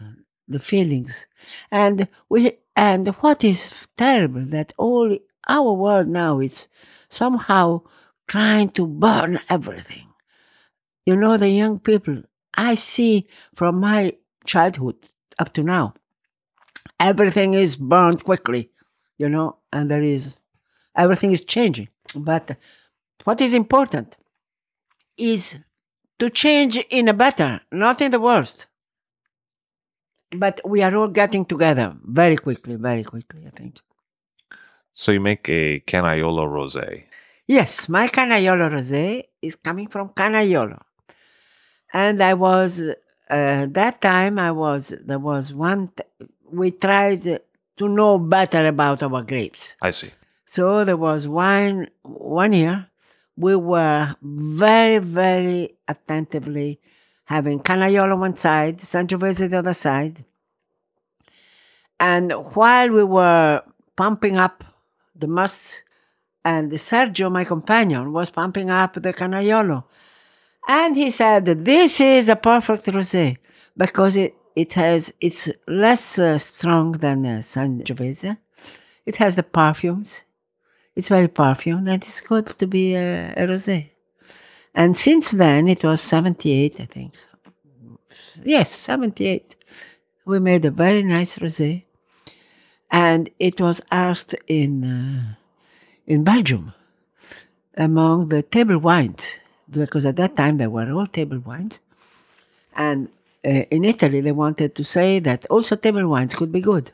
the feelings. And we and what is terrible that all our world now is somehow trying to burn everything. You know, the young people I see from my childhood up to now, everything is burned quickly, you know, and there is everything is changing. But what is important is to change in a better, not in the worst. But we are all getting together very quickly, very quickly, I think. So you make a Canaiolo rosé. Yes, my Canaiolo Rosé is coming from Canaiolo. And I was, uh, that time I was, there was one, t- we tried to know better about our grapes. I see. So there was one, one year, we were very, very attentively having Canaiolo on one side, Sangiovese the other side. And while we were pumping up the musts, and Sergio, my companion, was pumping up the Canaiolo. And he said, This is a perfect rosé because it, it has, it's less uh, strong than uh, Sangiovese. It has the perfumes. It's very perfumed and it's good to be a, a rosé. And since then, it was 78, I think. Yes, 78. We made a very nice rosé. And it was asked in, uh, in Belgium among the table wines, because at that time they were all table wines. And uh, in Italy, they wanted to say that also table wines could be good.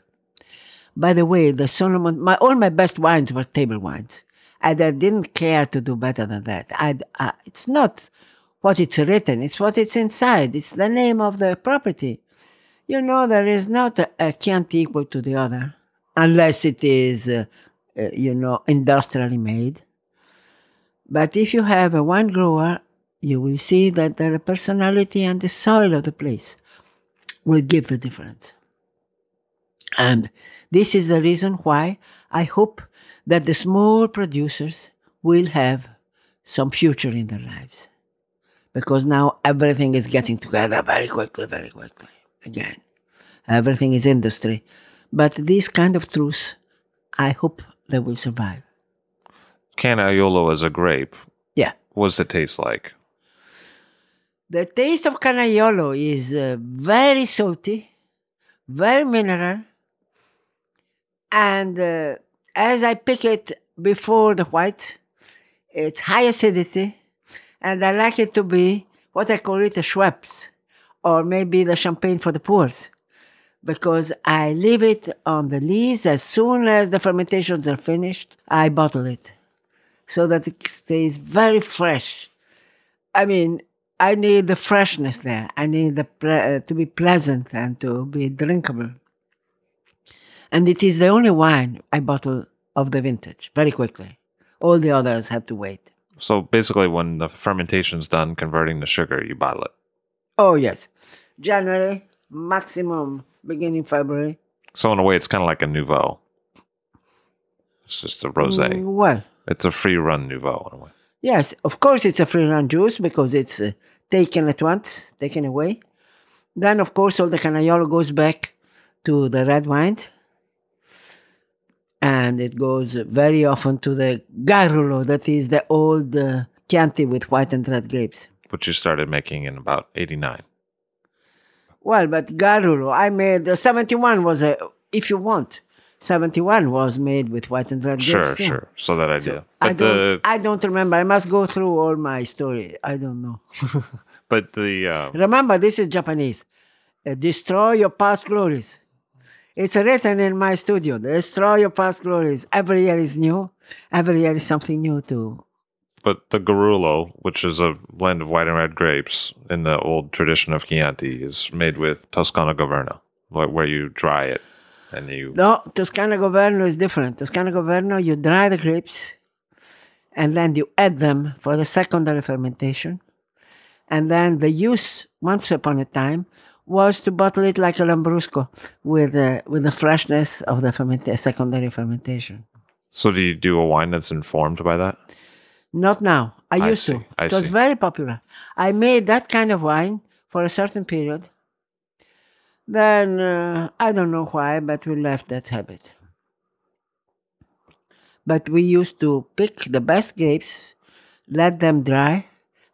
By the way, the Solomon, my, all my best wines were table wines. And I didn't care to do better than that. I, uh, it's not what it's written, it's what it's inside. It's the name of the property. You know, there is not a, a equal to the other, unless it is, uh, uh, you know, industrially made. But if you have a wine grower, you will see that the personality and the soil of the place will give the difference. And this is the reason why I hope that the small producers will have some future in their lives. Because now everything is getting together very quickly, very quickly. Again, everything is industry. But this kind of truth, I hope they will survive. Canaiolo as a grape. Yeah. What's the taste like? The taste of Canaiolo is uh, very salty, very mineral, and uh, as I pick it before the white, it's high acidity, and I like it to be what I call it a Schweppes, or maybe the champagne for the poors, because I leave it on the lees as soon as the fermentations are finished. I bottle it so that it stays very fresh. I mean, I need the freshness there. I need the ple- uh, to be pleasant and to be drinkable. And it is the only wine I bottle of the vintage very quickly. All the others have to wait. So basically, when the fermentation's done, converting to sugar, you bottle it. Oh yes, January maximum, beginning February. So in a way, it's kind of like a nouveau. It's just a rosé. Mm, well, It's a free run nouveau in a way. yes, of course it's a free run juice because it's uh, taken at once, taken away. Then of course all the Canaiolo goes back to the red wines. And it goes very often to the Garrulo, that is the old uh, Chianti with white and red grapes. Which you started making in about '89. Well, but Garrulo, I made the 71 was a if you want. 71 was made with white and red Sure, grapes. yeah. sure. So that idea. I but don't, the I don't remember. I must go through all my story. I don't know. but the uh, Remember, this is Japanese. Uh, destroy your past glories. It's written in my studio. Destroy your past glories. Every year is new. Every year is something new to. but the Garrulo, which is a blend of white and red grapes in the old tradition of Chianti, is made with Toscana Governo, where, where you dry it and you No, Toscana Governo is different. Toscana Governo, you dry the grapes and then you add them for the secondary fermentation. And then the use, once upon a time, was to bottle it like a Lambrusco with, uh, with the freshness of the fermenta- secondary fermentation. So do you do a wine that's informed by that? Not now. I I used see, to. I it was see. very popular. I made that kind of wine for a certain period. Then uh, I don't know why, but we left that habit. But we used to pick the best grapes, let them dry,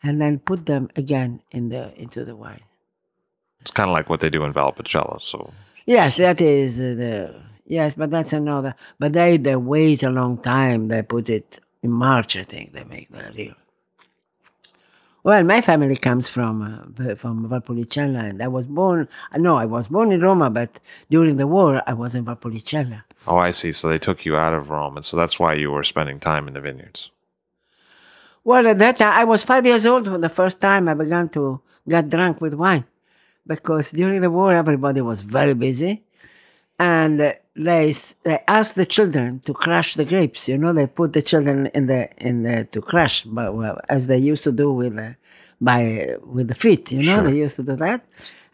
and then put them again in the into the wine. It's kind of like what they do in Valpolicella. So Yes, that is uh, the yes, but that's another. But they they wait a long time. They put it in March, I think. They make the real. Well, my family comes from uh, from Valpolicella, and I was born. No, I was born in Roma, but during the war, I was in Valpolicella. oh, I see. So they took you out of Rome, and so that's why you were spending time in the vineyards. Well, at that time, I was five years old for the first time I began to get drunk with wine, because during the war, everybody was very busy, and they they asked the children to crush the grapes. You know, they put the children in the in the to crush, but well, as they used to do with the, by with the feet. You know, Sure. they used to do that,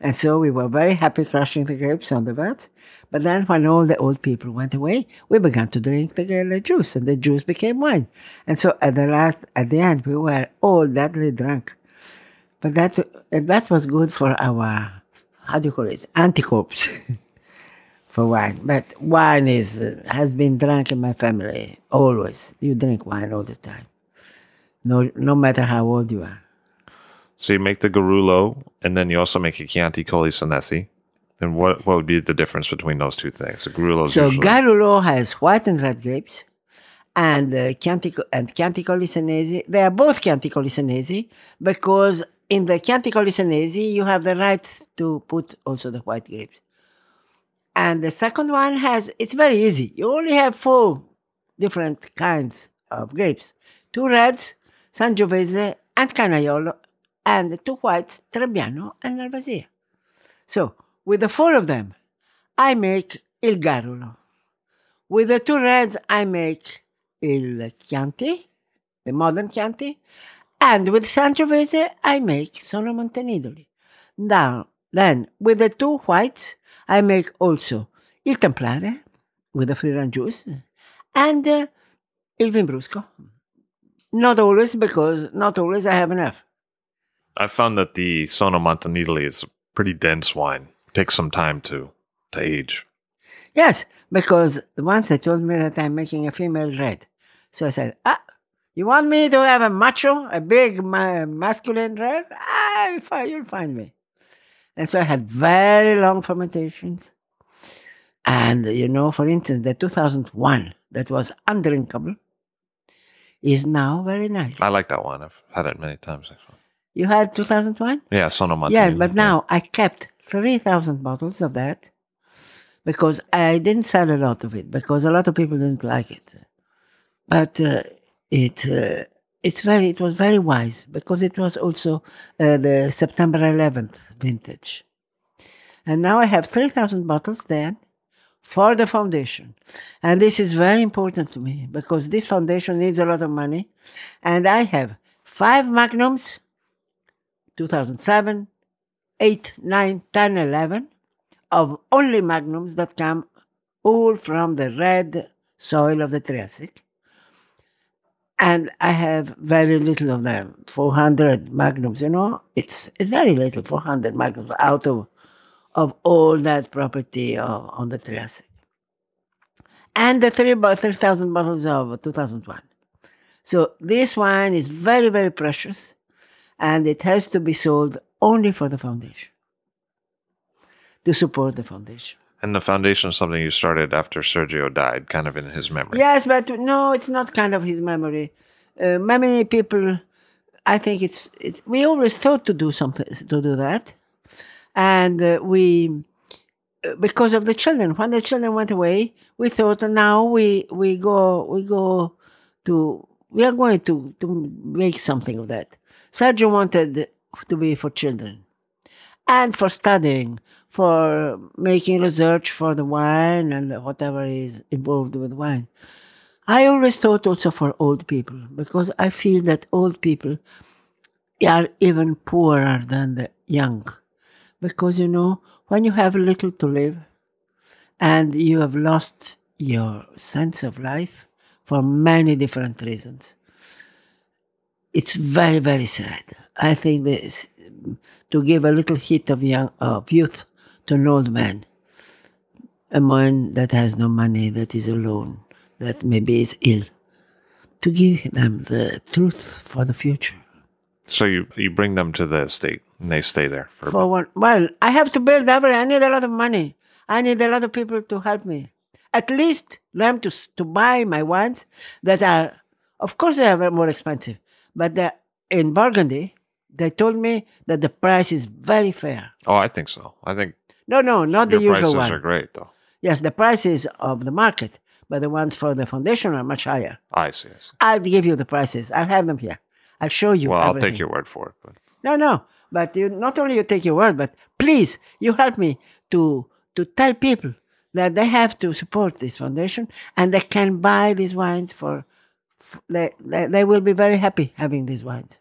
and so we were very happy crushing the grapes on the vat. But then, when all the old people went away, we began to drink the, the juice, and the juice became wine. And so, at the last, at the end, we were all deadly drunk. But that that was good for our how do you call it anticorps for wine. But wine is uh, has been drunk in my family always. You drink wine all the time, no no matter how old you are. So you make the Garrulo, and then you also make a Chianti Colli Senesi. And what what would be the difference between those two things? The Garrulo So usually Garrulo has white and red grapes, and uh, Chianti and Chianti Colli Senesi. They are both Chianti Colli Senesi because in the Chianti Colli Senesi you have the right to put also the white grapes. And the second one has it's very easy. You only have four different kinds of grapes: two reds, Sangiovese and Canaiolo, and two whites, Trebbiano and Malvasia. So with the four of them, I make il Garrulo. With the two reds, I make il Chianti, the modern Chianti, and with Sangiovese, I make Sono Montenidoli. Now, then, with the two whites, I make also il Templare, with the free juice, and uh, il Vinbrusco. Not always, because not always I have enough. I found that the Sono Montenidoli is a pretty dense wine. takes some time to to age. Yes, because once they told me that I'm making a female red. So I said, ah, you want me to have a macho, a big ma- masculine red? Ah, you'll find, you'll find me. And so I had very long fermentations. And, you know, for instance, the 2001 that was undrinkable is now very nice. I like that one. I've had it many times. Actually. you had 2001? Yeah, Sono Montenidoli. Yes, but yeah. now I kept 3,000 bottles of that because I didn't sell a lot of it because a lot of people didn't like it. But uh, it uh, it's very it was very wise because it was also uh, the September 11th vintage. And now I have 3,000 bottles then for the foundation. And this is very important to me because this foundation needs a lot of money. And I have five magnums 2007, 8, 9, 10, 11 of only magnums that come all from the red soil of the Triassic. And I have very little of them, 400 magnums, you know, it's, very little, 400 magnums out of, of all that property of, on the Triassic. And the three, bo- 3,000 bottles of 2001. So this wine is very, very precious and it has to be sold only for the foundation to support the foundation. And the foundation is something you started after Sergio died, kind of in his memory. Yes, but no, it's not kind of his memory. Uh, many people, I think it's, it's we always thought to do something to do that, and uh, we uh, because of the children. When the children went away, we thought now we we go we go to we are going to to make something of that. Sergio wanted to be for children and for studying, for making research for the wine and whatever is involved with wine. I always thought also for old people because I feel that old people are even poorer than the young. Because you know, when you have little to live and you have lost your sense of life for many different reasons, it's very, very sad. I think this to give a little hit of young of youth to an old man, a man that has no money, that is alone, that maybe is ill, to give them the truth for the future. So you you bring them to the estate and they stay there for, For one, well, I have to build every. I need a lot of money. I need a lot of people to help me. At least them to to buy my wines that are, of course, they are more expensive, but they're in Burgundy. They told me that the price is very fair. Oh, I think so. I think No, no, not the your usual prices one. are great, though. Yes, the prices of the market, but the ones for the foundation are much higher. I see. I see. I'll give you the prices. I'll have them here. I'll show you. Well, I'll everything. take your word for it. But No, no. But you not only you take your word, but please you help me to to tell people that they have to support this foundation and they can buy these wines for. f- They, they, they will be very happy having these wines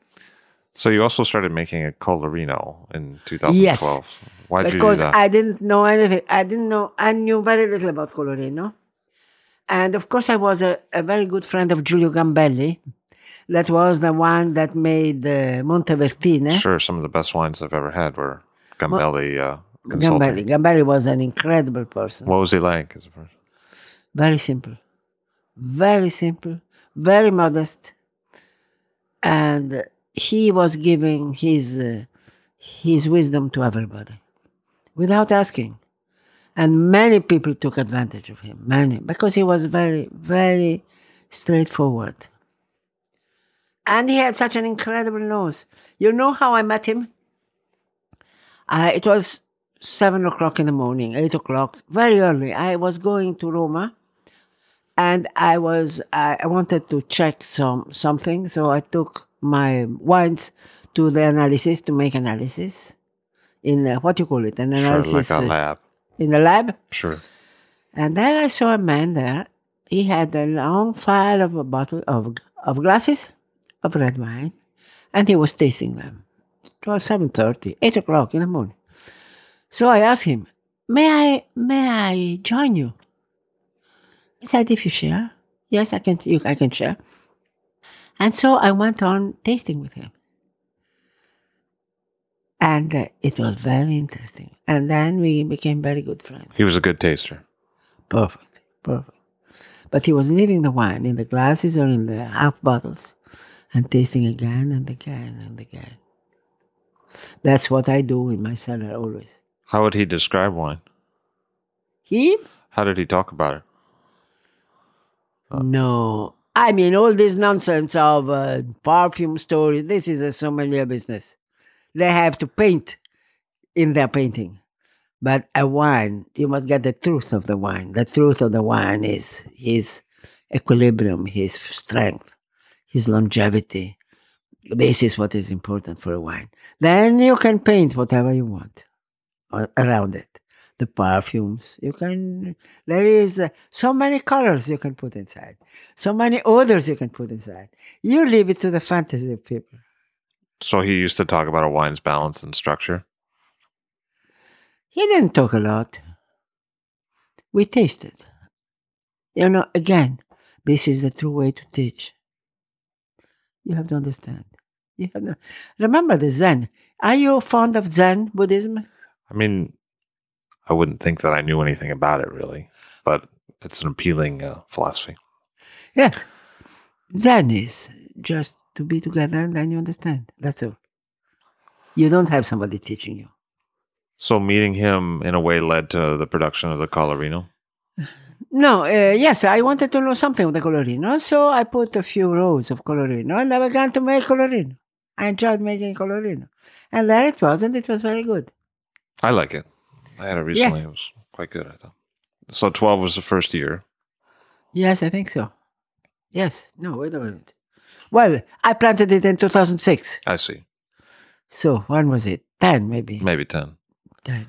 so you also started making a Colorino in 2012. Why did you do because that? I didn't know anything. I didn't know. I knew very little about Colorino, and of course I was a, a very good friend of Giulio Gambelli. That was the one that made uh, Montevertine. Sure, some of the best wines I've ever had were Gambelli uh. Gambelli. Gambelli was an incredible person. What was he like as a person? Very simple. Very simple. Very modest. And he was giving his, uh, his wisdom to everybody without asking. And many people took advantage of him, many, because he was very, very straightforward. And he had such an incredible nose. You know how I met him? Uh, it was seven o'clock in the morning, eight o'clock, very early. I was going to Roma, and I was I, I wanted to check some something, so I took my wines to the analysis to make analysis in uh, what you call it, an Sure, analysis like a uh, lab. in a lab. Sure. And then I saw a man there. He had a long file of a bottle of of glasses of red wine, and he was tasting them. It was seven thirty, eight o'clock in the morning. So I asked him, "May I may I join you?" He said, "If you share, yes, I can. You, I can share." And so I went on tasting with him, and uh, it was very interesting. And then we became very good friends. He was a good taster. Perfect, perfect. But he was leaving the wine in the glasses or in the half bottles and tasting again and again and again. That's what I do in my cellar always. How would he describe wine? He? How did he talk about it? No. I mean, all this nonsense of uh, perfume stories, this is a sommelier business. They have to paint in their painting. But a wine, you must get the truth of the wine. The truth of the wine is his equilibrium, his strength, his longevity. This is what is important for a wine. Then you can paint whatever you want around it. The perfumes, you can, there is uh, so many colors you can put inside, so many odors you can put inside. You leave it to the fantasy of people. So he used to talk about a wine's balance and structure. He didn't talk a lot. We tasted. You know, again, this is the true way to teach. You have to understand. You have to, remember the Zen. Are you fond of Zen Buddhism? I mean, I wouldn't think that I knew anything about it really, but it's an appealing uh, philosophy. Yes. Zen is just to be together and then you understand. That's all. You don't have somebody teaching you. So meeting him in a way led to the production of the Colorino. No, uh, yes, I wanted to know something of the Colorino, so I put a few rows of Colorino and I began to make Colorino. I enjoyed making Colorino. And there it was, and it was very good. I like it. I had it recently. Yes. It was quite good, I thought. So 12 was the first year. Yes, I think so. Yes, no, wait a minute. Well, I planted it in 2006. I see. So when was it? 10, maybe. Maybe 10. 10.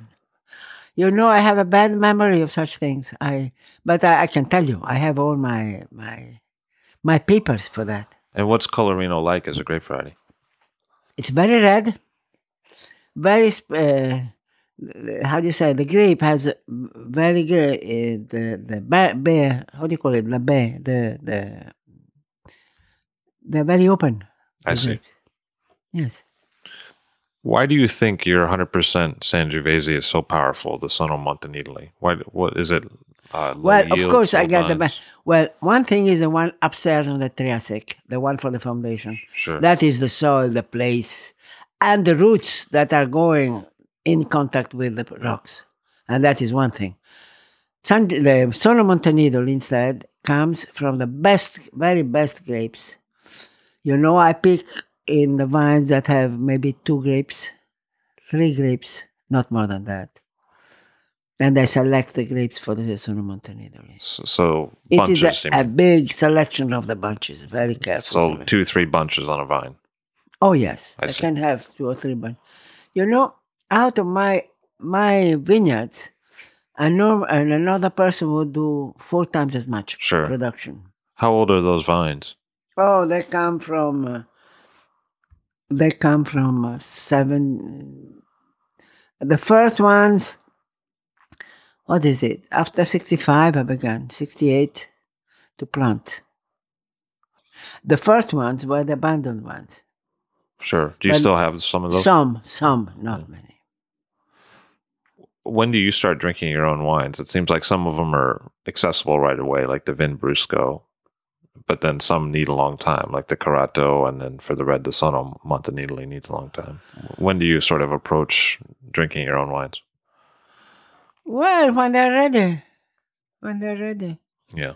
You know, I have a bad memory of such things. I, but I, I can tell you, I have all my my my papers for that. And what's Colorino like as a grape variety? It's very red, very. Uh, how do you say? The grape has very good. Uh, the the ba- bear. How do you call it? The bear. The the. They're very open. I see. grapes. Yes. Why do you think your 100% Sangiovese is so powerful, the Sono Montenidoli? Why, what is it? Uh, Well, of course, I got the. well, one thing is the one upstairs on the Triassic, the one for the foundation. Sure. That is the soil, the place, and the roots that are going in contact with the rocks. And that is one thing. San, the Sono Montenidoli instead comes from the best, very best grapes. You know, I pick in the vines that have maybe two grapes, three grapes, not more than that. And I select the grapes for the Sono Montenidoli. so, so It bunches, is a, a big selection of the bunches, very careful. so two, three bunches on a vine. Oh yes, I I, can have two or three bunches. You know, out of my my vineyards, a norm, and another person would do four times as much Sure. production. How old are those vines? Oh, they come from. Uh, they come from uh, seven. The first ones. What is it? After sixty-five, I began sixty-eight to plant. The first ones were the abandoned ones. Sure. Do you Well, still have some of those? Some, some, not many. When do you start drinking your own wines? It seems like some of them are accessible right away, like the Vinbrusco, but then some need a long time, like the Carato, and then for the red, the Sono Montenidoli needs a long time. When do you sort of approach drinking your own wines? Well, when they're ready, when they're ready, Yeah.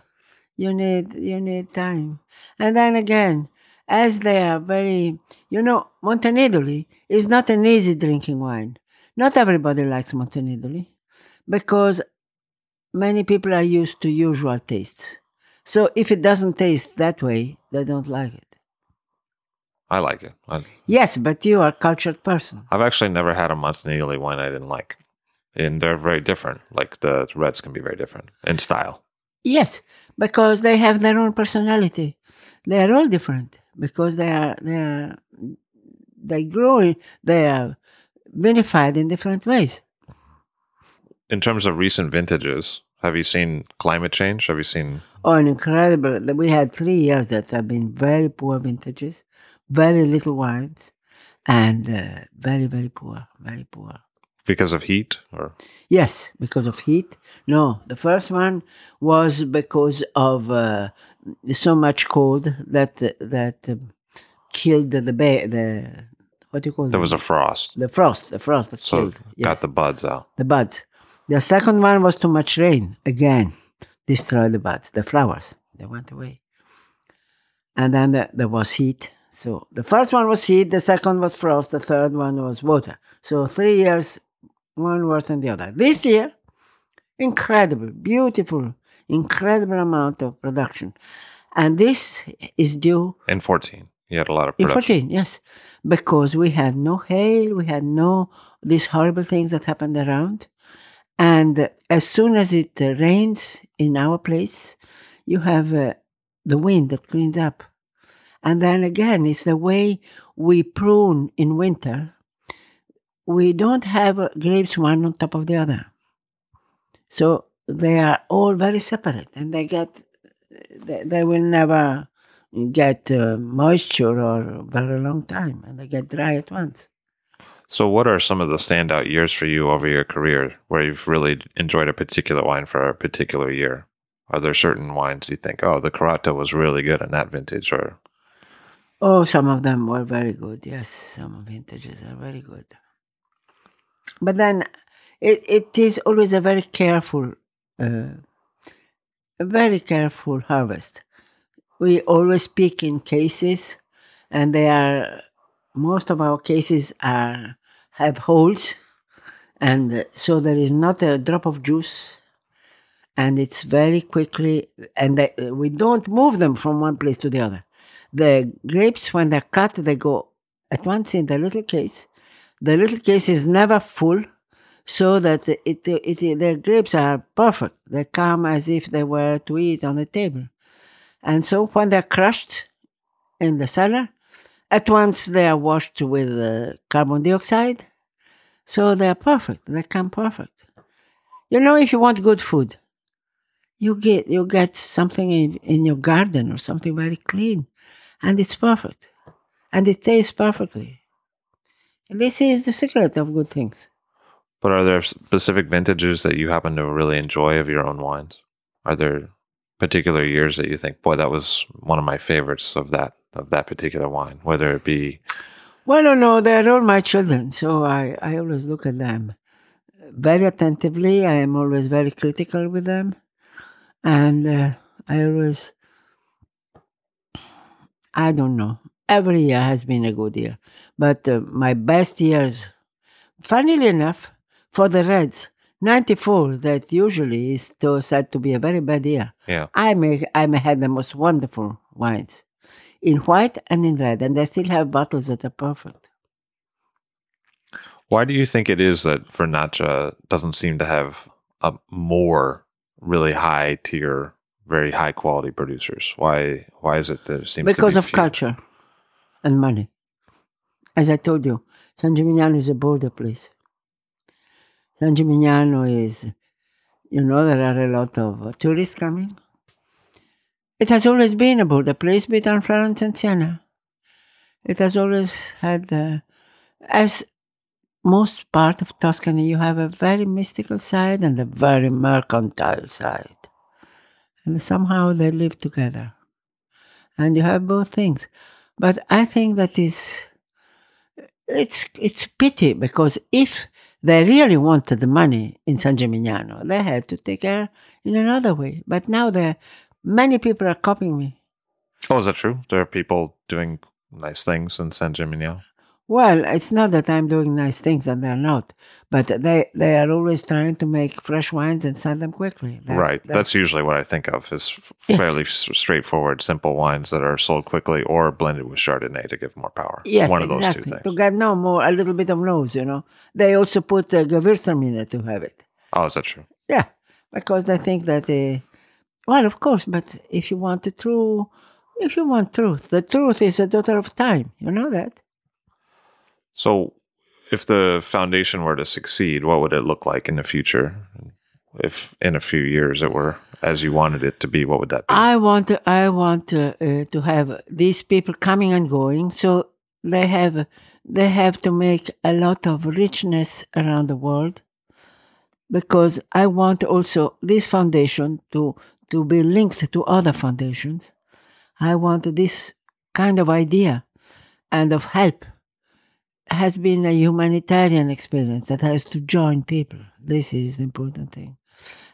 you need you need time, and then again, as they are very, you know, Montenidoli is not an easy drinking wine. Not everybody likes Montenidoli because many people are used to usual tastes. So if it doesn't taste that way, they don't like it. I like it. I, Yes, but you are a cultured person. I've actually never had a Montenidoli wine I didn't like. And they're very different. Like the reds can be very different in style. Yes, because they have their own personality. They are all different because they are they are they grow they are vinified in different ways. In terms of recent vintages, have you seen climate change? Have you seen Oh, an incredible! We had three years that have been very poor vintages, very little wines, and uh, very very poor, very poor. because of heat or Yes, because of heat. No, the first one was because of uh, so much cold that that um, killed the the, ba- the what do you call there it? was a frost? the frost. The frost that So killed. Yes, got the buds out. the buds. The second one was too much rain. Again, destroyed the buds. The flowers they went away. And then the, there was heat. So the first one was heat. The second was frost. The third one was water. So three years, one worse than the other. This year, incredible, beautiful, incredible amount of production, and this is due In 14, you had a lot of in 14, yes, because we had no hail, we had no these horrible things that happened around. And as soon as it uh, rains in our place, you have uh, the wind that cleans up. And then again, it's the way we prune in winter. We don't have uh, grapes one on top of the other. So they are all very separate and they get, they, they will never get uh, moisture or a very long time and they get dry at once. So, what are some of the standout years for you over your career where you've really enjoyed a particular wine for a particular year? Are there certain wines you think, oh, the Carato was really good in that vintage, or Oh, some of them were very good. Yes, some vintages are very good. But then it, it is always a very careful, uh, a very careful harvest. We always pick in cases, and they are most of our cases are have holes, and so there is not a drop of juice, and it's very quickly, and they, we don't move them from one place to the other. The grapes, when they're cut, they go at once in the little case. The little case is never full, so that it, it, it, the grapes are perfect. They come as if they were to eat on the table. And so when they're crushed in the cellar, at once they are washed with uh, carbon dioxide, so they are perfect. They come perfect. You know, if you want good food, you get you get something in, in your garden or something very clean, and it's perfect, and it tastes perfectly. And this is the secret of good things. But are there specific vintages that you happen to really enjoy of your own wines? Are there particular years that you think, boy, that was one of my favorites of that of that particular wine, whether it be Well, no, no, they're all my children, so I, I always look at them very attentively. I am always very critical with them, and uh, I always, I don't know. Every year has been a good year, but uh, my best years, funnily enough, for the Reds, 94, that usually is still said to be a very bad year. yeah. I may, I may had the most wonderful wines in white and in red, and I still have bottles that are perfect. Why do you think it is that Vernaccia doesn't seem to have a more really high tier, very high quality producers? Why why is it that it seems to because be of few? culture and money. As I told you, San Gimignano is a border place. San Gimignano is, you know, there are a lot of tourists coming. It has always been about the place between Florence and Siena. It has always had, uh, as most part of Tuscany, you have a very mystical side and a very mercantile side. And somehow they live together. And you have both things. But I think that is it's it's pity because if they really wanted the money in San Gimignano, they had to take care in another way. But now there many people are copying me. Oh, is that true? There are people doing nice things in San Gimignano. Well, it's not that I'm doing nice things and they're not, but they they are always trying to make fresh wines and sell them quickly. That's- right. That's, usually what I think of is Yes. fairly s- straightforward, simple wines that are sold quickly or blended with Chardonnay to give more power. Yes, One of those exactly. two things. To get no more, a little bit of nose, you know. They also put uh, Gewürztraminer to have it. Oh, is that true? Yeah, because they think that, uh, well, of course, but if you want the true, if you want truth, the truth is a daughter of time. You know that? So, if the foundation were to succeed, what would it look like in the future? If in a few years it were as you wanted it to be, what would that be? I want, to, I want uh, uh, to have these people coming and going, so they have, they have to make a lot of richness around the world, because I want also this foundation to to be linked to other foundations. I want this kind of idea and of help has been a humanitarian experience that has to join people. This is the important thing.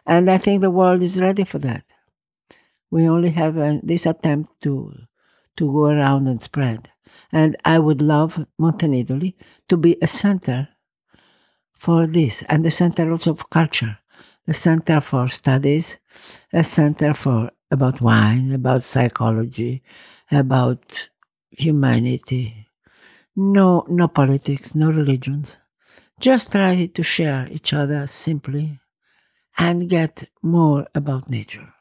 And I think the world is ready for that. We only have uh, this attempt to, to go around and spread. And I would love Montenidoli to be a center for this, and the center also of culture, a center for studies, a center for about wine, about psychology, about humanity. No, no politics, no religions. Just try to share each other simply and get more about nature.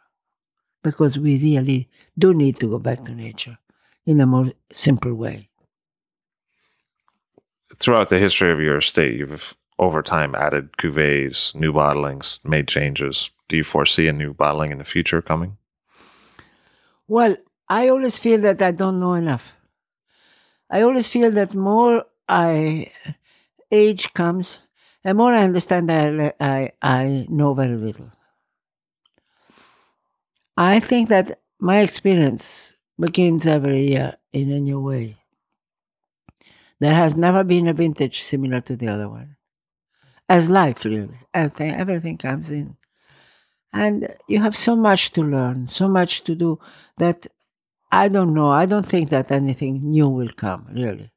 Because we really do need to go back to nature in a more simple way. Throughout the history of your estate, you've over time added cuvées, new bottlings, made changes. Do you foresee a new bottling in the future coming? Well, I always feel that I don't know enough. I always feel that more I age comes, and more I understand I, I, I know very little. I think that my experience begins every year in a new way. There has never been a vintage similar to the other one. as life really. Everything, everything comes in. And you have so much to learn, so much to do that I don't know. I don't think that anything new will come, really.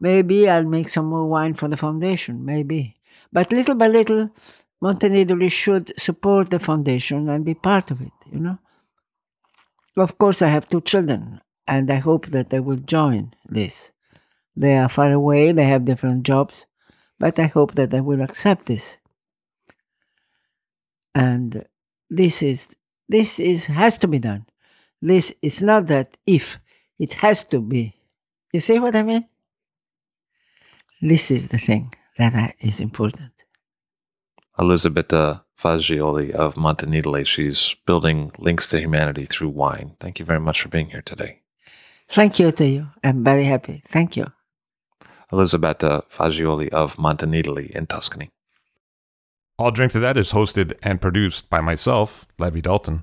Maybe I'll make some more wine for the foundation, maybe. But little by little, Montenidoli should support the foundation and be part of it, you know. Of course, I have two children, and I hope that they will join this. They are far away, they have different jobs, but I hope that they will accept this. And this is this is has to be done. This is not that if it has to be. You see what I mean? This is the thing that is important. Elisabetta Fagiuoli of Montenidoli. She's building links to humanity through wine. Thank you very much for being here today. Thank you to you. I'm very happy. Thank you. Elisabetta Fagiuoli of Montenidoli in Tuscany. I'll Drink to That is hosted and produced by myself, Levi Dalton.